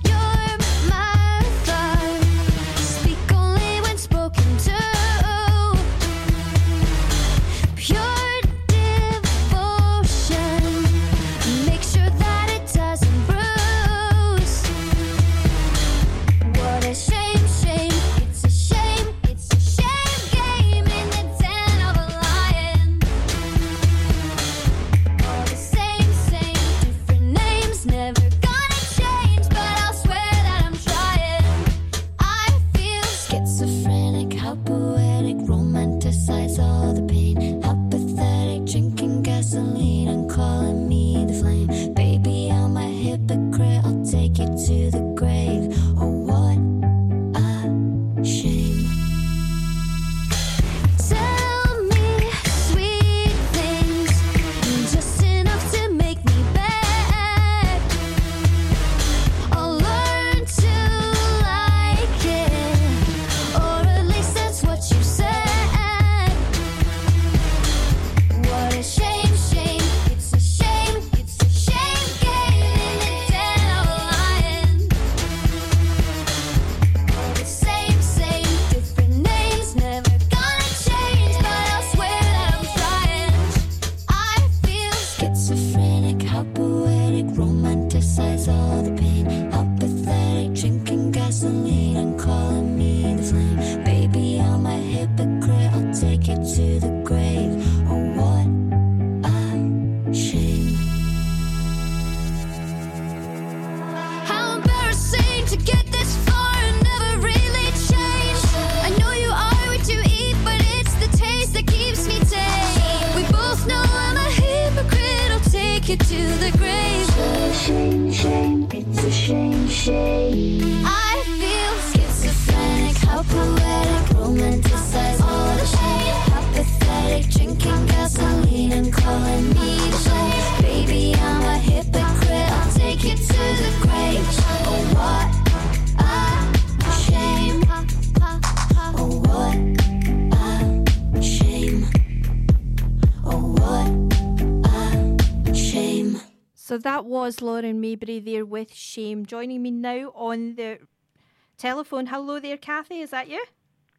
that was Lauren Mayberry there with Shame. Joining me now on the telephone. Hello there, Cathy. Is that you?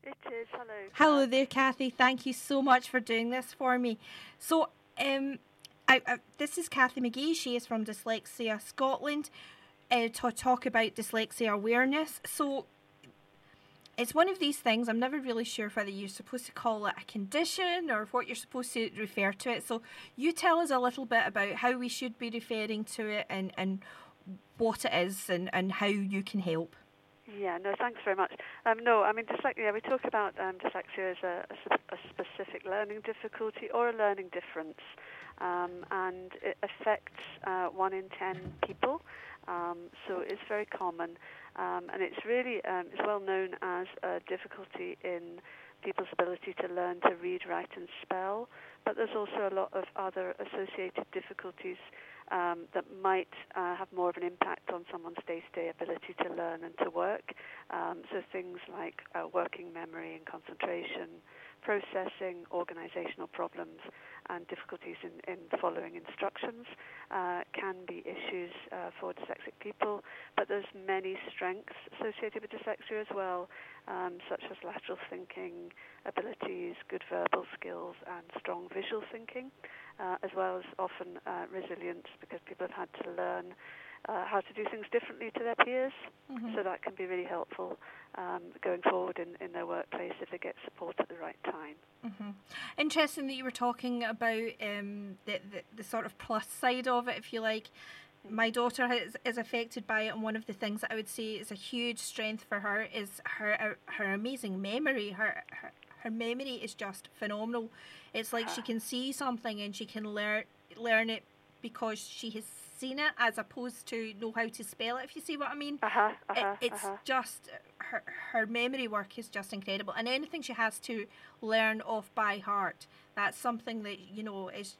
It is. Hello. Hello there, Cathy. Thank you so much for doing this for me. So, um, I, I, this is Cathy Magee. She is from Dyslexia Scotland uh, to talk about dyslexia awareness. So, it's one of these things. I'm never really sure whether you're supposed to call it a condition or what you're supposed to refer to it. So, you tell us a little bit about how we should be referring to it and, and what it is and, and how you can help. Yeah, no, thanks very much. Um, no, I mean, dyslexia, we talk about um, dyslexia as a, a, a specific learning difficulty or a learning difference, um, and it affects uh, one in ten people, um, so it's very common, um, and it's really um, it's well known as a difficulty in people's ability to learn to read, write, and spell. But there's also a lot of other associated difficulties um, that might uh, have more of an impact on someone's day-to-day ability to learn and to work. Um, so things like uh, working memory and concentration, processing, organizational problems, and difficulties in, in following instructions uh, can be issues uh, for dyslexic people. But there's many strengths associated with dyslexia as well, um, such as lateral thinking abilities, good verbal skills, and strong visual thinking, uh, as well as often uh, resilience because people have had to learn uh, how to do things differently to their peers. Mhm. So that can be really helpful um, going forward in, in their workplace if they get support at the right time. hmm Interesting that you were talking about um, the, the the sort of plus side of it, if you like. My daughter is, is affected by it, and one of the things that I would say is a huge strength for her is her her amazing memory. Her her, her memory is just phenomenal. It's like she can see something and she can learn learn it because she has seen it, as opposed to know how to spell it. If you see what I mean. Uh-huh, uh-huh, it's uh-huh. just her her memory work is just incredible, and anything she has to learn off by heart, that's something that you know is.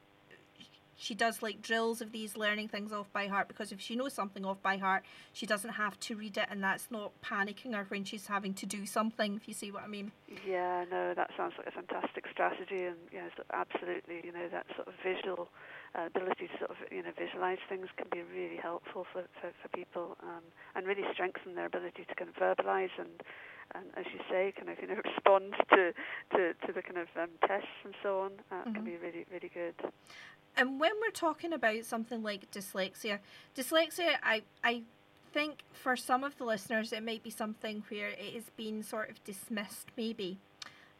She does like drills of these learning things off by heart because if she knows something off by heart, she doesn't have to read it, and that's not panicking her when she's having to do something. If you see what I mean. Yeah, no, that sounds like a fantastic strategy, and you know, so absolutely, you know, that sort of visual uh, ability to sort of you know visualize things can be really helpful for for, for people, um, and really strengthen their ability to kind of verbalize and and as you say, kind of you know respond to to, to the kind of um, tests and so on. Uh, Can Mhm. be really really good. And when we're talking about something like dyslexia, dyslexia, I I think for some of the listeners it might be something where it has been sort of dismissed, maybe,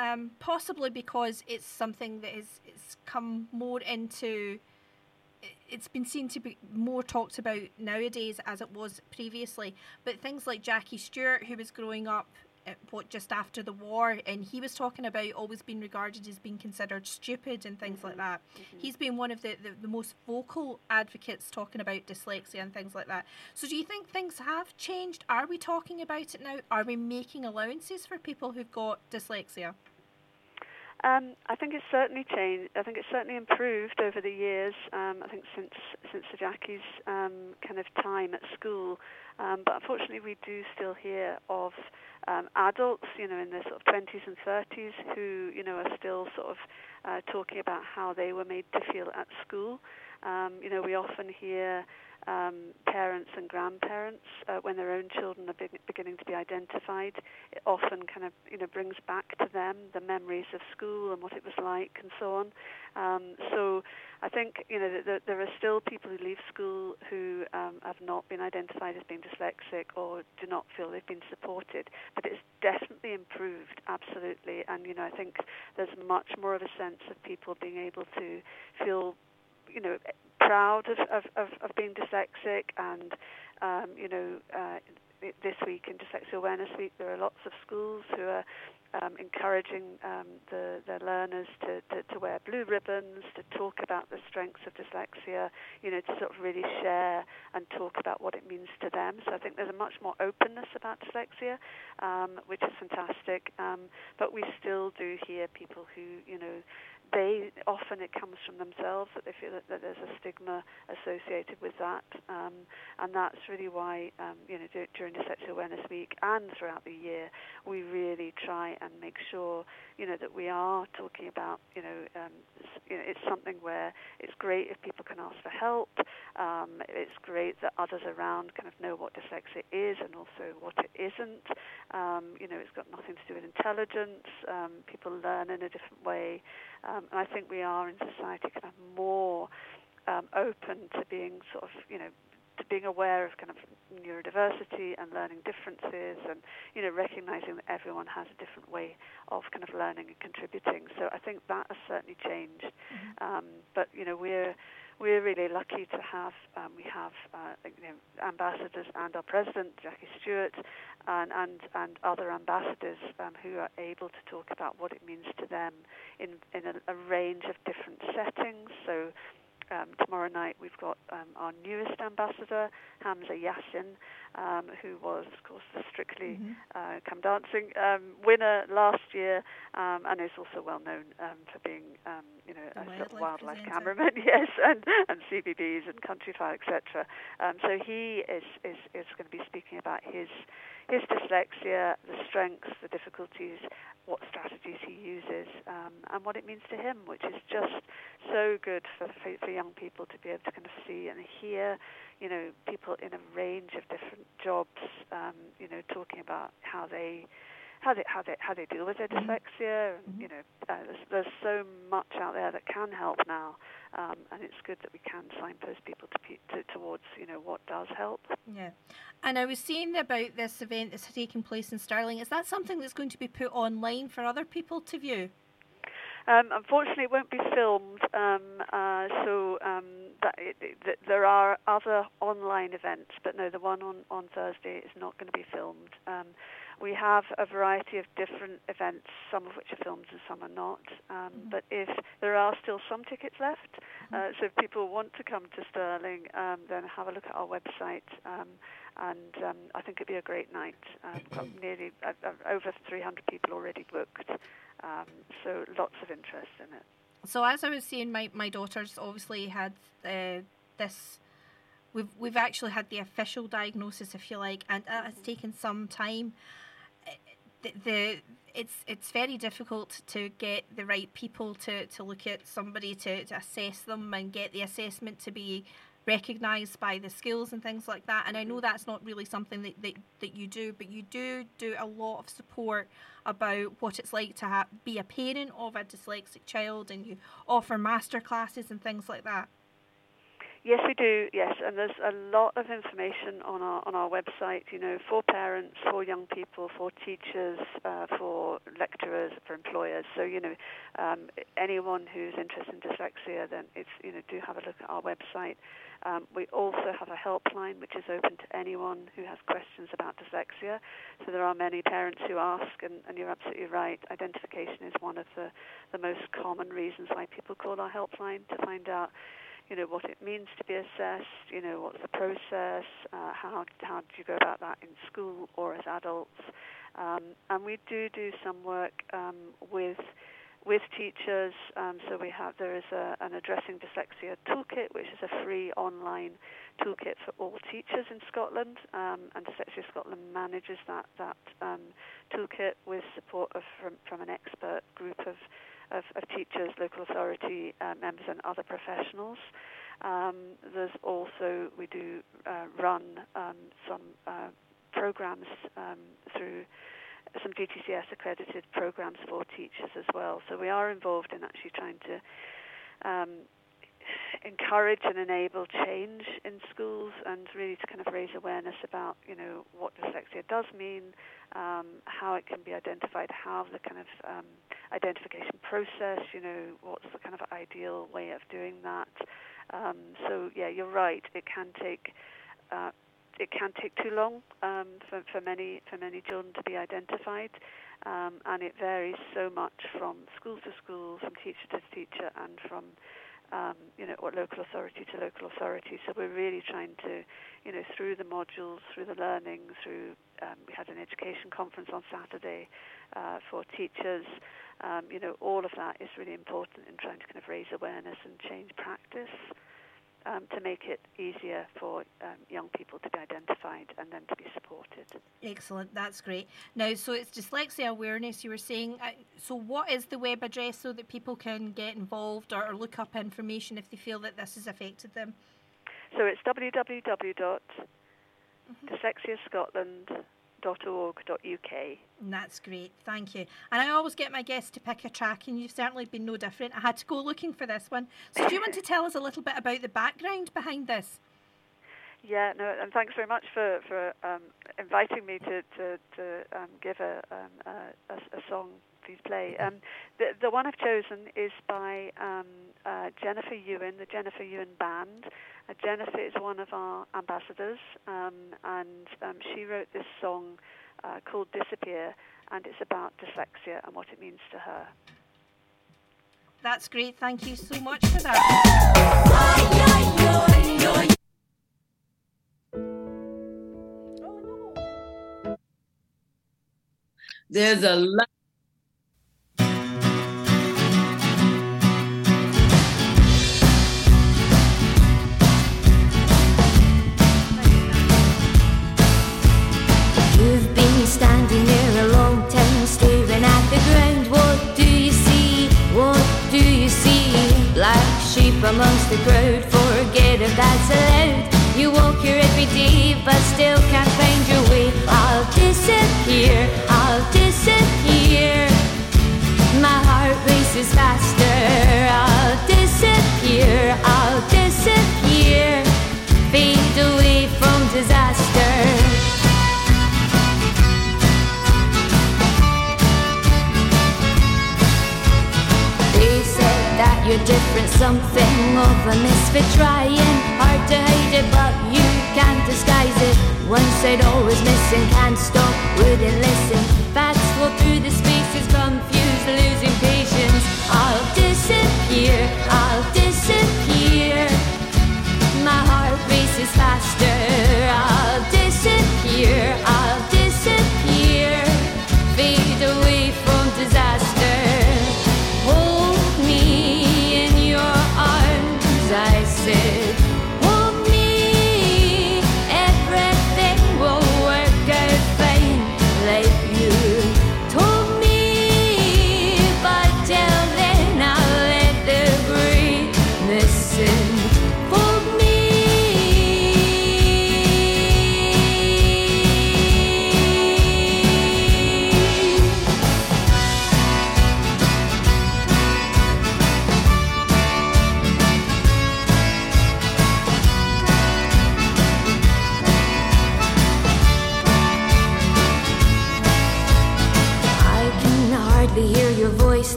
um, possibly because it's something that is it's come more into. It's been seen to be more talked about nowadays as it was previously. But things like Jackie Stewart, who was growing up uh, what just after the war, and he was talking about always being regarded as being considered stupid and things like that. He's been one of the, the, the most vocal advocates talking about dyslexia and things like that. So, do you think things have changed? Are we talking about it now? Are we making allowances for people who've got dyslexia? Um, I think it's certainly changed. I think it's certainly improved over the years. Um, I think since since Sir Jackie's um, kind of time at school, um, but unfortunately we do still hear of um, adults, you know, in their sort of 20s and 30s, who you know are still sort of uh, talking about how they were made to feel at school. Um, you know, we often hear um, parents and grandparents uh, when their own children are be- beginning to be identified. It often kind of you know brings back to them the memories of school and what it was like and so on. Um, so I think you know there are still people who leave school who um, have not been identified as being dyslexic or do not feel they've been supported, but it's definitely improved absolutely. And you know I think there's much more of a sense of people being able to feel you know proud of, of, of, of being dyslexic and um, you know uh, this week in Dyslexia Awareness Week there are lots of schools who are um, encouraging um, the, their learners to, to, to wear blue ribbons, to talk about the strengths of dyslexia, you know, to sort of really share and talk about what it means to them. So I think there's a much more openness about dyslexia, um, which is fantastic. Um, but we still do hear people who, you know, they often it comes from themselves that they feel that, that there's a stigma associated with that, um, and that's really why um, you know dur- during Dyslexia Awareness Week and throughout the year we really try and make sure you know that we are talking about you know, um, you know it's something where it's great if people can ask for help. Um, it's great that others around kind of know what dyslexia is and also what it isn't. Um, you know, it's got nothing to do with intelligence. Um, people learn in a different way. Um, and I think we are in society kind of more um, open to being sort of, you know, to being aware of kind of neurodiversity and learning differences and, you know, recognizing that everyone has a different way of kind of learning and contributing. So I think that has certainly changed. Um, but, you know, we're, we're really lucky to have um, we have uh, you know, ambassadors and our president Jackie Stewart and and, and other ambassadors um, who are able to talk about what it means to them in in a, a range of different settings. So um, tomorrow night we've got um, our newest ambassador, Hamza Yassin, um, who was, of course, the Strictly Mm-hmm. uh, Come Dancing um, winner last year, um, and is also well known um, for being, um, you know, a sort of wildlife wildlife cameraman, yes, and and CBeebies and Countryfile, etc. Um, so he is is is going to be speaking about his his dyslexia, the strengths, the difficulties, what strategies he uses, um, and what it means to him, which is just so good for, for for young people to be able to kind of see and hear, you know, people in a range of different jobs, um, you know, talking about how they how they how they how they deal with their dyslexia. And, you know, uh, there's, there's so much out there that can help now, um, and it's good that we can signpost people to, to towards you know what does help. Yeah. And I was seeing about this event that's taking place in Stirling. Is that something that's going to be put online for other people to view? Um, unfortunately, it won't be filmed, um, uh, so um, that it, it, there are other online events, but no, the one on, on Thursday is not going to be filmed. Um, we have a variety of different events, some of which are filmed and some are not. Um, But if there are still some tickets left, uh, so if people want to come to Stirling, um, then have a look at our website. Um, and um, I think it'd be a great night. Uh, we've got nearly uh, uh, over 300 people already booked, um, so lots of interest in it. So as I was saying, my, my daughter's obviously had uh, this. We've we've actually had the official diagnosis, if you like, and it has taken some time. The, the it's it's very difficult to get the right people to, to look at somebody to, to assess them and get the assessment to be recognised by the skills and things like that. And I know mm-hmm. that's not really something that, that, that you do, but you do do a lot of support about what it's like to ha- be a parent of a dyslexic child, and you offer master classes and things like that. Yes, we do. Yes, and there's a lot of information on our on our website. You know, for parents, for young people, for teachers, uh, for lecturers, for employers. So you know, um, anyone who's interested in dyslexia, then it's you know do have a look at our website. Um, we also have a helpline which is open to anyone who has questions about dyslexia. So there are many parents who ask, and, and you're absolutely right. Identification is one of the the most common reasons why people call our helpline to find out you know what it means to be assessed, you know what's the process, uh, how how do you go about that in school or as adults, um, and we do do some work um, with with teachers. Um, so we have there is a, an addressing dyslexia toolkit, which is a free online toolkit for all teachers in Scotland, um, and Dyslexia Scotland manages that that um, toolkit with support of from, from an expert group of of, of teachers, local authority uh, members, and other professionals. Um, there's also we do uh, run um, some uh, programs um, through some GTCS accredited programs for teachers as well. So we are involved in actually trying to um, encourage and enable change in schools and really to kind of raise awareness about you know what dyslexia does mean, um, how it can be identified, how the kind of um, identification process, you know, what's the kind of ideal way of doing that. Um, so yeah, you're right. It can take uh, it can take too long um, for, for many for many children to be identified, um, and it varies so much from school to school, from teacher to teacher, and from um, you know or local authority to local authority. So we're really trying to, you know, through the modules, through the learning, through um, we had an education conference on Saturday uh, for teachers. Um, you know, all of that is really important in trying to kind of raise awareness and change practice um, to make it easier for um, young people to be identified and then to be supported. Excellent, that's great. Now, so it's dyslexia awareness. You were saying. Uh, so, what is the web address so that people can get involved or, or look up information if they feel that this has affected them? So it's www.dyslexiascotland.org.uk. That's great, thank you. And I always get my guests to pick a track, and you've certainly been no different. I had to go looking for this one. So, do you want to tell us a little bit about the background behind this? Yeah, no, and thanks very much for for um, inviting me to to, to um, give a, um, a, a a song Please play. Um, the, the one I've chosen is by um, uh, Jennifer Ewan, the Jennifer Ewan Band. Uh, Jennifer is one of our ambassadors, um, and um, she wrote this song uh, called Disappear, and it's about dyslexia and what it means to her. That's great. Thank you so much for that. There's a lot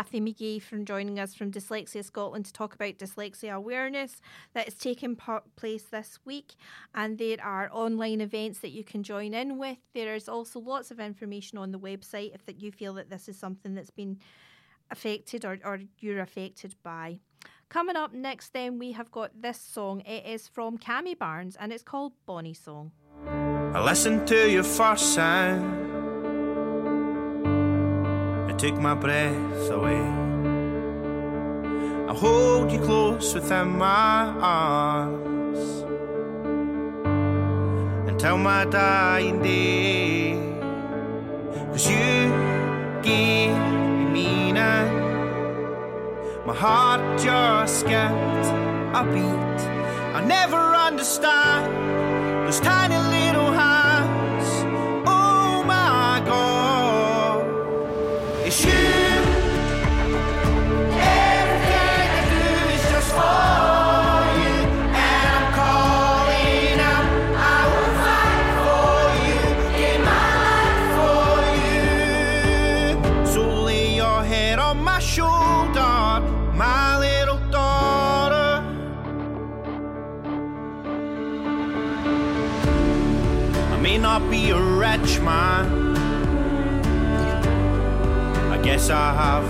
Cathy Magee from joining us from Dyslexia Scotland to talk about dyslexia awareness that is taking place this week. And there are online events that you can join in with. There is also lots of information on the website if that you feel that this is something that's been affected or, or you're affected by. Coming up next, then, we have got this song. It is from Cammy Barnes and it's called Bonnie Song. I listened to your first sound take my breath away. I hold you close within my arms until my dying day. Cause you gave me meaning. My heart just skipped a beat. I never understand those tiny I have.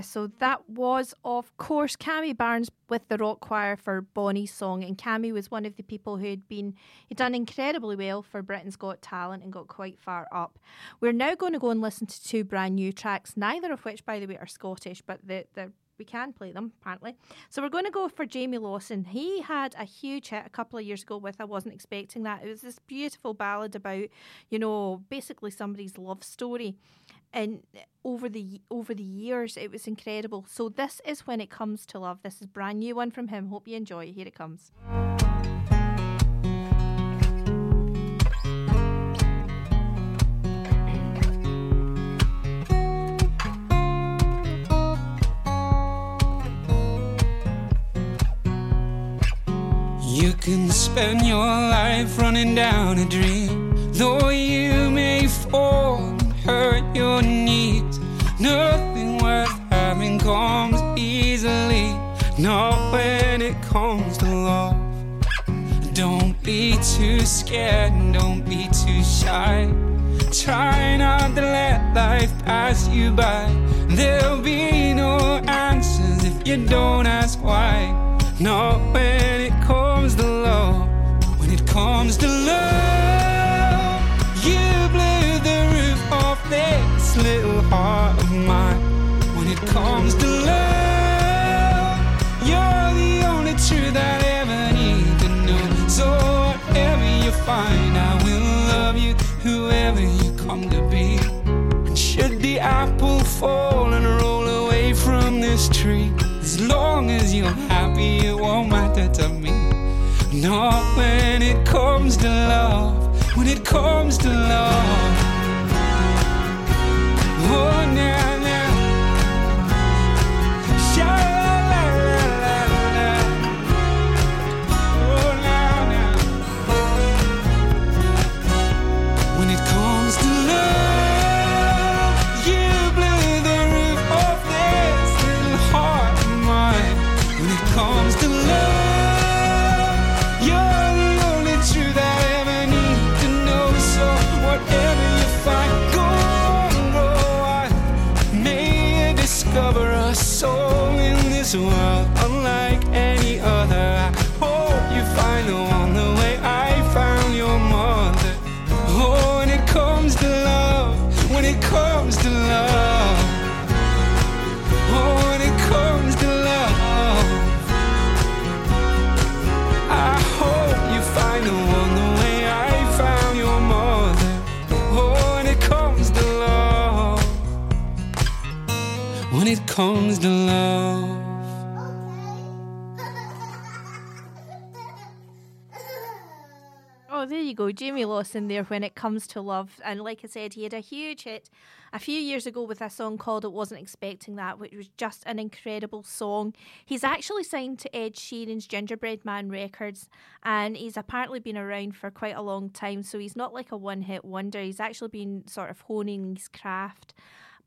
So that was, of course, Cammy Barnes with the rock choir for Bonnie's song. And Cammy was one of the people who had been, he'd done incredibly well for Britain's Got Talent and got quite far up. We're now going to go and listen to two brand new tracks, neither of which, by the way, are Scottish, but we can play them apparently. So we're going to go for Jamie Lawson. He had a huge hit a couple of years ago with I wasn't expecting that. It was this beautiful ballad about, you know, basically somebody's love story. And eh, over the over the years, it was incredible. So this is when it comes to love. This is brand new one from him. Hope you enjoy. Here it comes. You can spend your life running down a dream, though you scared, and don't be too shy. Try not to let life pass you by. There'll be no answers if you don't ask why. Not when it comes to love. When it comes to love, you blew the roof off this little heart fall and roll away from this tree, as long as you're happy, it won't matter to me. Not when it comes to love, when it comes to love. Oh, now. Comes to love. Oh, there you go. Jamie Lawson there when it comes to love. And like I said, he had a huge hit a few years ago with a song called It Wasn't Expecting That, which was just an incredible song. He's actually signed to Ed Sheeran's Gingerbread Man Records and he's apparently been around for quite a long time. So he's not like a one hit wonder. He's actually been sort of honing his craft.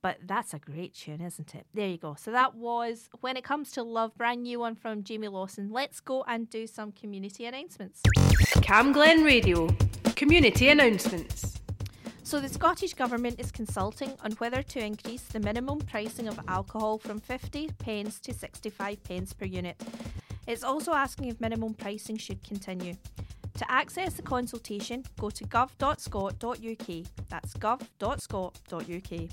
But that's a great tune, isn't it? There you go. So that was When It Comes to Love, brand new one from Jamie Lawson. Let's go and do some community announcements. Cam Glen Radio. Community announcements. So, the Scottish Government is consulting on whether to increase the minimum pricing of alcohol from 50 pence to 65 pence per unit. It's also asking if minimum pricing should continue. To access the consultation, go to gov.scot.uk. That's gov.scot.uk.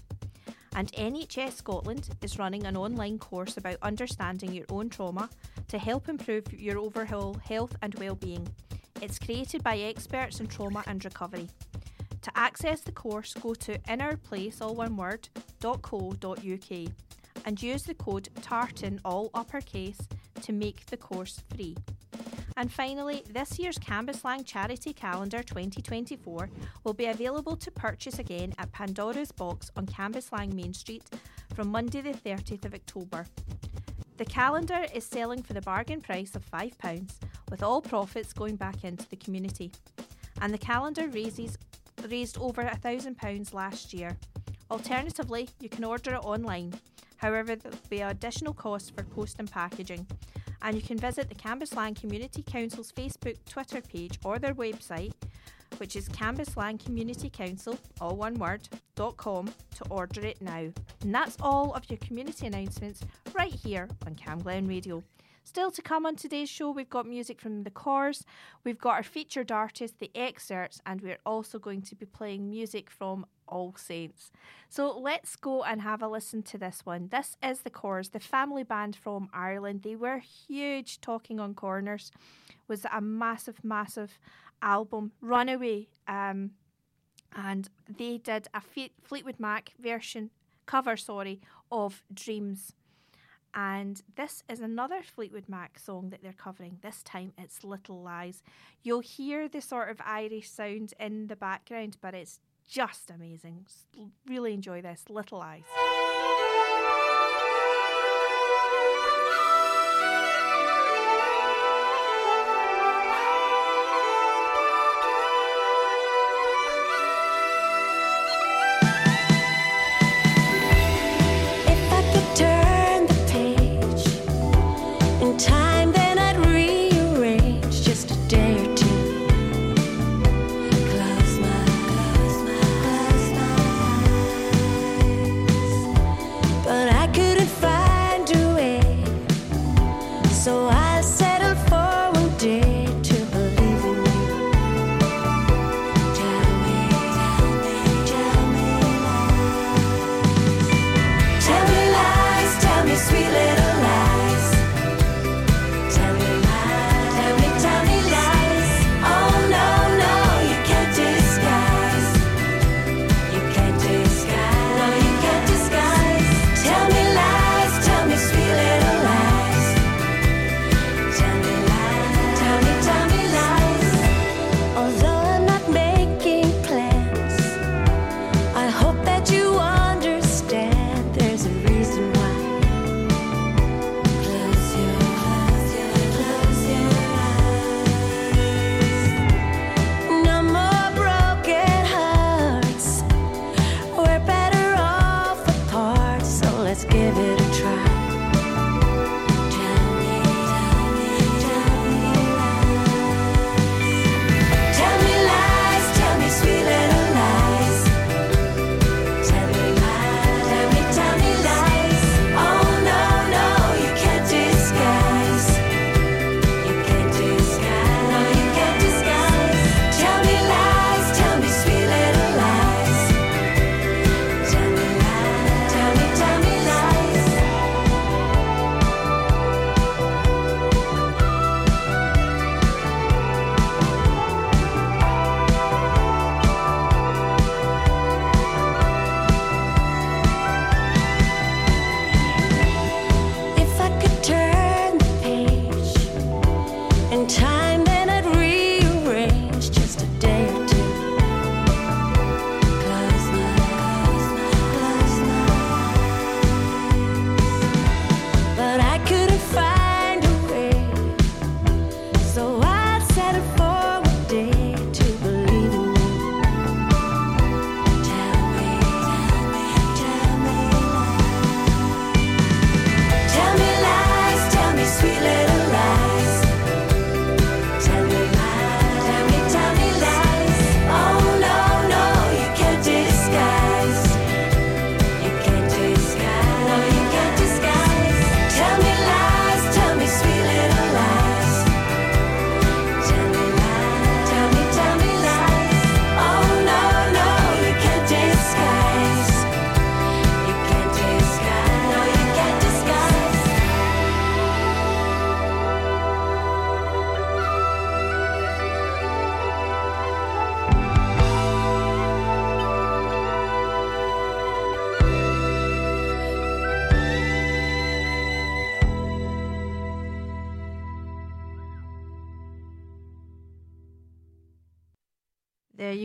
And NHS Scotland is running an online course about understanding your own trauma to help improve your overall health and well-being. It's created by experts in trauma and recovery. To access the course, go to innerplace, all one word, .co.uk. and use the code TARTAN all uppercase to make the course free. And finally, this year's Cambuslang Charity Calendar 2024 will be available to purchase again at Pandora's Box on Cambuslang Main Street from Monday the 30th of October. The calendar is selling for the bargain price of £5, with all profits going back into the community. And the calendar raises, raised over £1,000 last year. Alternatively, you can order it online. However, there will be additional costs for post and packaging. And you can visit the Cambuslang Community Council's Facebook, Twitter page, or their website, which is Cambuslang Community Council, all one word, com to order it now. And that's all of your community announcements right here on Cam Glen Radio. Still to come on today's show, we've got music from the Corrs, we've got our featured artist, the Xcerts, and we're also going to be playing music from All Saints. So let's go and have a listen to this one. This is the Corrs, the family band from Ireland. They were huge. Talking on Corners was a massive, massive album, Runaway. Um, and they did a Fleet- Fleetwood Mac version, cover, sorry, of Dreams. And this is another Fleetwood Mac song that they're covering. This time it's Little Lies. You'll hear the sort of Irish sound in the background, but it's just amazing. Really enjoy this. Little Lies.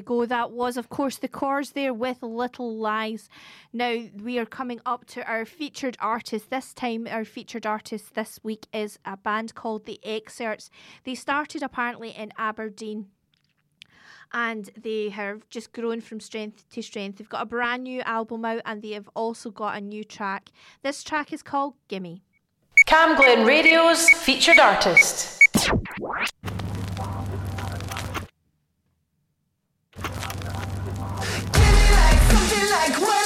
That was, of course, the Corrs there with Little Lies. Now we are coming up to our featured artist. This time, our featured artist this week is a band called The Xcerts. They started apparently in Aberdeen and they have just grown from strength to strength. They've got a brand new album out and they have also got a new track. This track is called Gimme. Cam Glen Radio's featured artist. Like whatever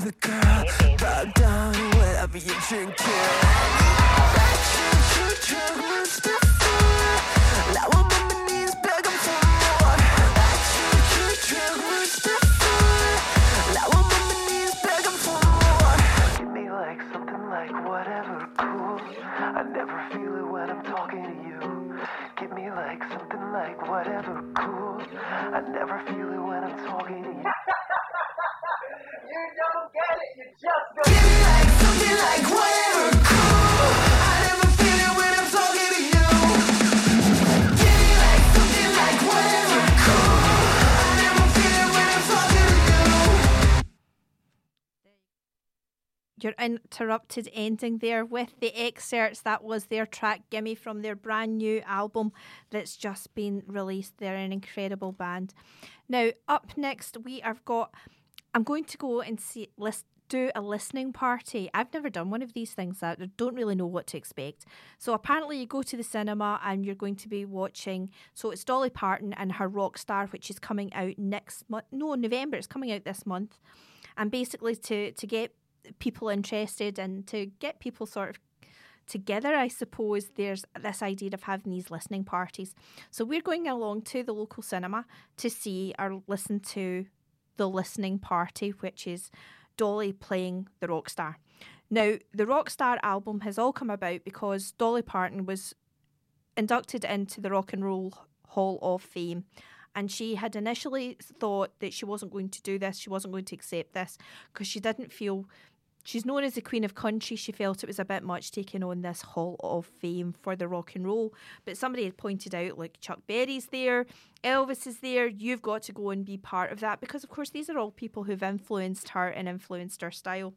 to the other girl. Bow down whatever you're like whatever cool. I never feel it when I'm talking to you. You don't get it, you just don't. Give me like something like whatever cool. Your interrupted ending there with the Xcerts. That was their track Gimme from their brand new album that's just been released. They're an incredible band. Now, up next, we have got. I'm going to go and see list do a listening party. I've never done one of these things. I don't really know what to expect. So apparently, you go to the cinema and you're going to be watching. So it's Dolly Parton and her rock star, which is coming out next month. No, November. It's coming out this month. And basically, to to get people interested and to get people sort of together, I suppose there's this idea of having these listening parties. So we're going along to the local cinema to see or listen to the listening party, which is Dolly playing the rock star. Now, the rock star album has all come about because Dolly Parton was inducted into the Rock and Roll Hall of Fame. And she had initially thought that she wasn't going to do this, she wasn't going to accept this because she didn't feel She's known as the Queen of Country. She felt it was a bit much taking on this Hall of Fame for the rock and roll. But somebody had pointed out, like, Chuck Berry's there, Elvis is there, you've got to go and be part of that because, of course, these are all people who've influenced her and influenced her style.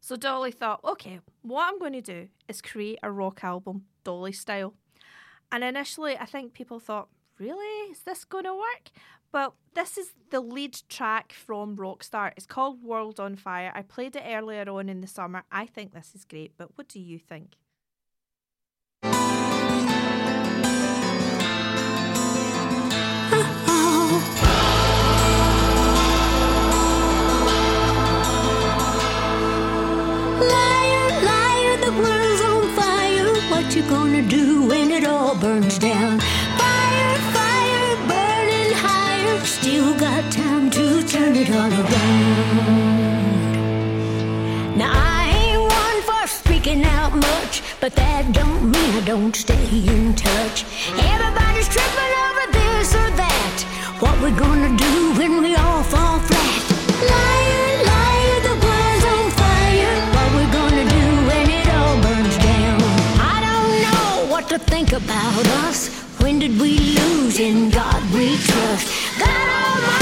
So Dolly thought, okay, what I'm going to do is create a rock album, Dolly style. And initially, I think people thought, really? Is this going to work? Well, this is the lead track from Rockstar. It's called World on Fire. I played it earlier on in the summer. I think this is great, but what do you think? Liar, liar, the world's on fire. What you gonna do when it all burns down? Now I ain't one for speaking out much, but that don't mean I don't stay in touch. Everybody's tripping over this or that. What we gonna do when we all fall flat? Liar, liar, the world's on fire. What we gonna do when it all burns down? I don't know what to think about us. When did we lose in God we trust? God Almighty,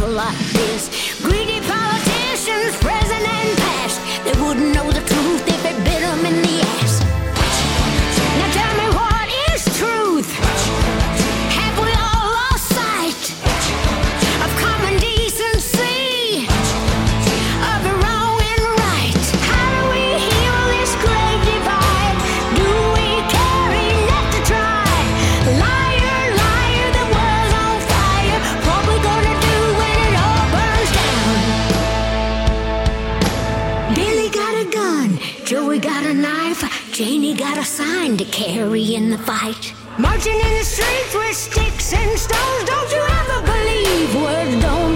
sign to carry in the fight. Marching in the streets with sticks and stones, don't you ever believe words don't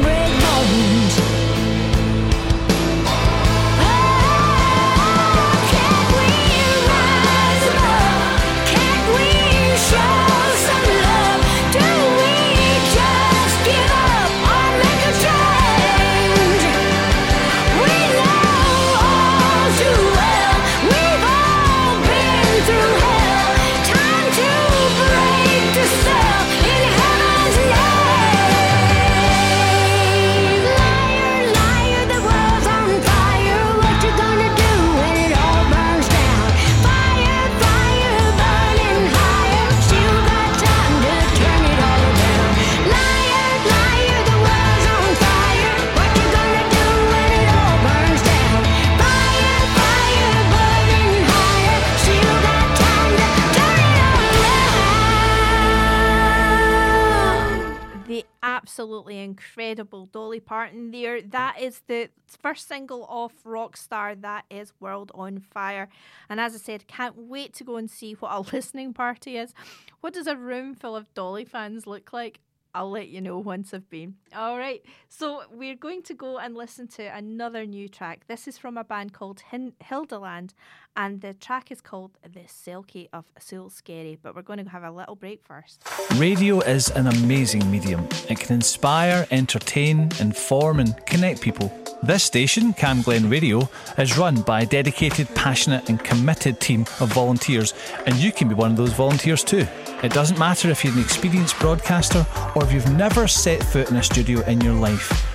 incredible Dolly Parton there. That is the first single off Rockstar. That is World on Fire. And as I said, can't wait to go and see what a listening party is. What does a room full of Dolly fans look like? I'll let you know once I've been. All right, so we're going to go and listen to another new track. This is from a band called Hin- Hildaland, and the track is called The Selkie of Sule Skerry. But we're going to have a little break first. Radio is an amazing medium. It can inspire, entertain, inform, and connect people. This station, Cam Glen Radio, is run by a dedicated, passionate, and committed team of volunteers, and you can be one of those volunteers too. It doesn't matter if you're an experienced broadcaster or if you've never set foot in a studio in your life.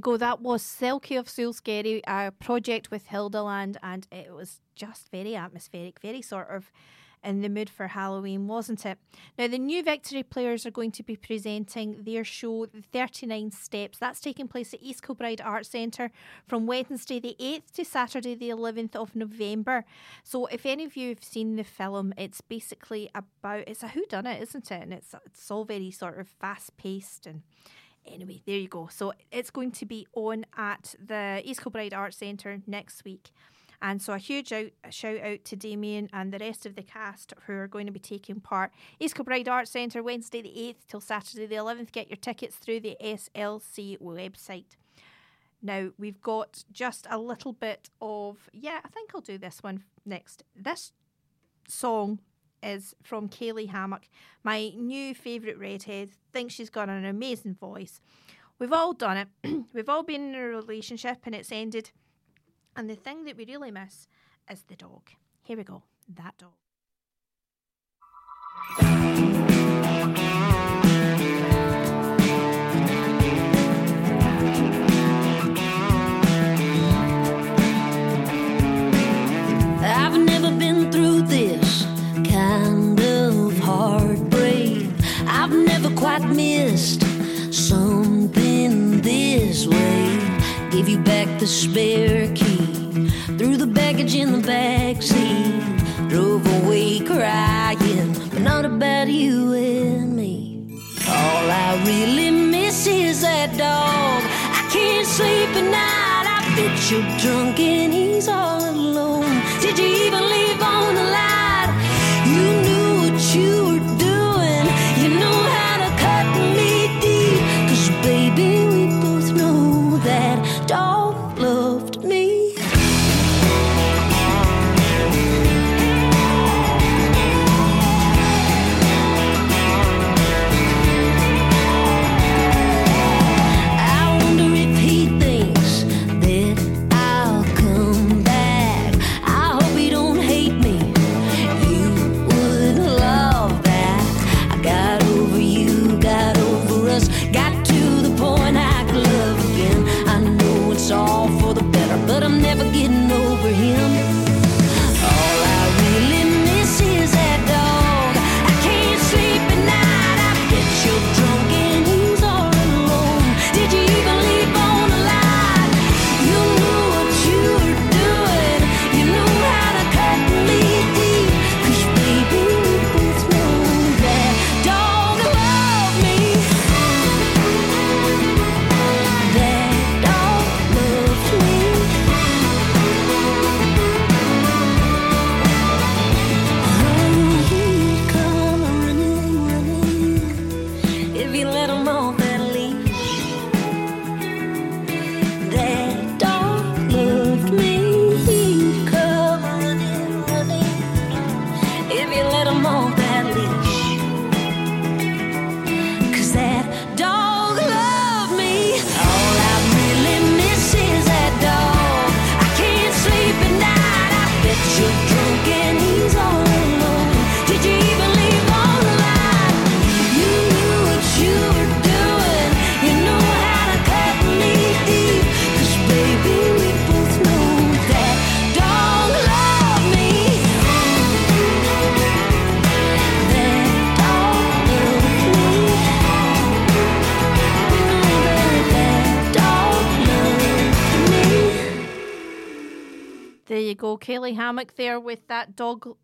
you go. That was Selkie of Sule Skerry, a project with Hildaland, and it was just very atmospheric, very sort of in the mood for Halloween, wasn't it? Now, the new Victory players are going to be presenting their show, The 39 Steps. That's taking place at East Kilbride Arts Centre from Wednesday the 8th to Saturday the 11th of November. So, if any of you have seen the film, it's basically about, it's a whodunit, isn't it? And it's, it's all very sort of fast paced and Anyway, there you go. So it's going to be on at the East Kilbride Arts Centre next week. And so a huge out, a shout out to Damien and the rest of the cast who are going to be taking part. East Kilbride Arts Centre, Wednesday the 8th till Saturday the 11th. Get your tickets through the SLC website. Now, we've got just a little bit of, yeah, I think I'll do this one next. This song is from Kaylee Hammack, my new favourite redhead. Thinks she's got an amazing voice. We've all done it. We've all been in a relationship and it's ended. And the thing that we really miss is the dog. Here we go. That dog. Quite missed something this way. Gave you back the spare key, threw the baggage in the back seat, drove away crying, but not about you and me. All I really miss is that dog. I can't sleep at night. I bet you're drunk and he's Kaylee Hammack there with that dog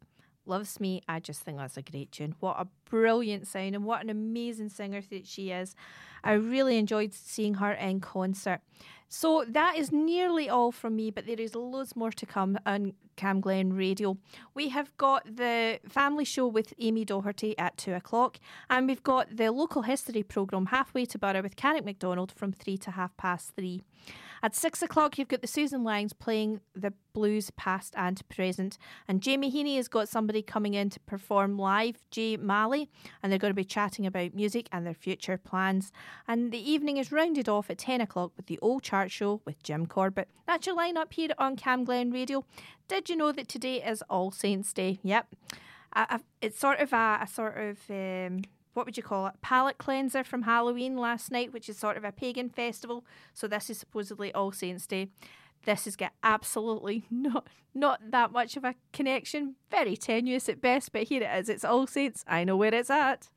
loves me. I just think that's a great tune. What a brilliant sound and what an amazing singer that she is. I really enjoyed seeing her in concert. So that is nearly all from me, but there is loads more to come on Cam Glen Radio. We have got the family show with Amy Doherty at two o'clock, and we've got the local history programme Halfway to Borough with Carrick MacDonald from three to half past three. At six o'clock, you've got the Susan Langs playing the blues past and present. And Jamie Heaney has got somebody coming in to perform live, Jay Malley, and they're going to be chatting about music and their future plans. And the evening is rounded off at 10 o'clock with the Old Chart Show with Jim Corbett. That's your lineup here on Cam Glen Radio. Did you know that today is All Saints Day? Yep. I, I, it's sort of a, a sort of um, what would you call it? Palate cleanser from Halloween last night, which is sort of a pagan festival. So this is supposedly All Saints Day. This has got absolutely not not that much of a connection. Very tenuous at best, but here it is. It's All Saints. I know where it's at.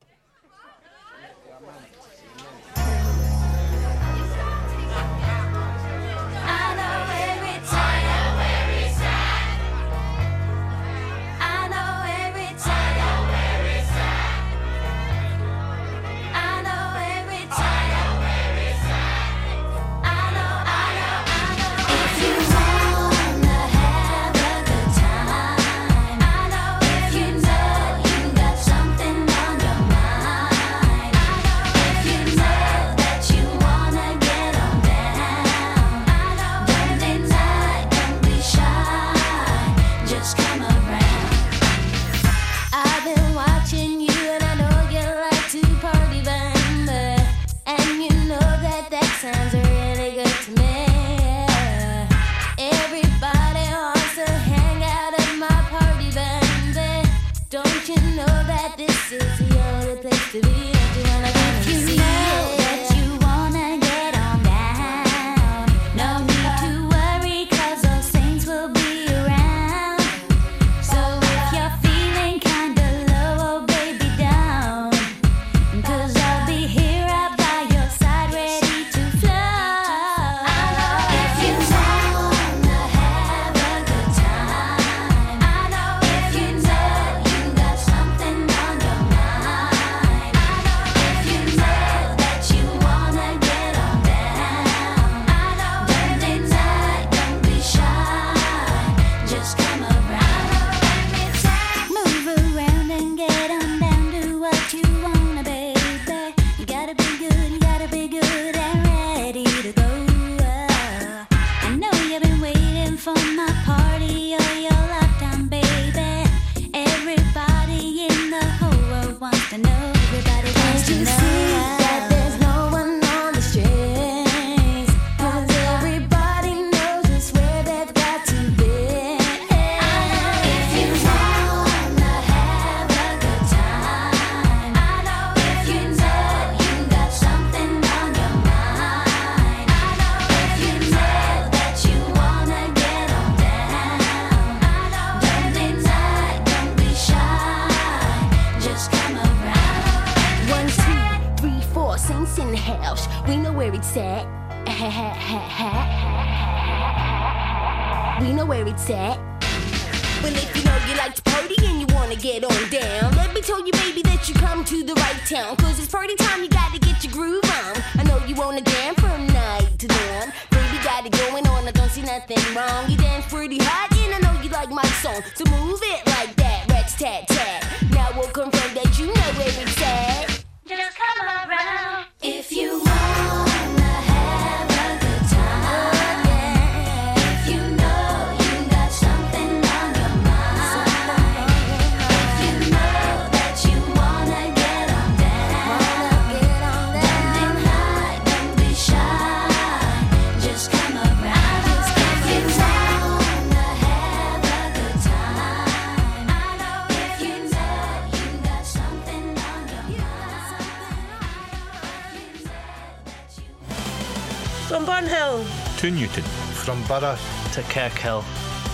From Borough to Kirkhill.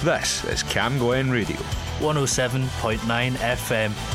This is Cam Glen Radio. 107.9 FM.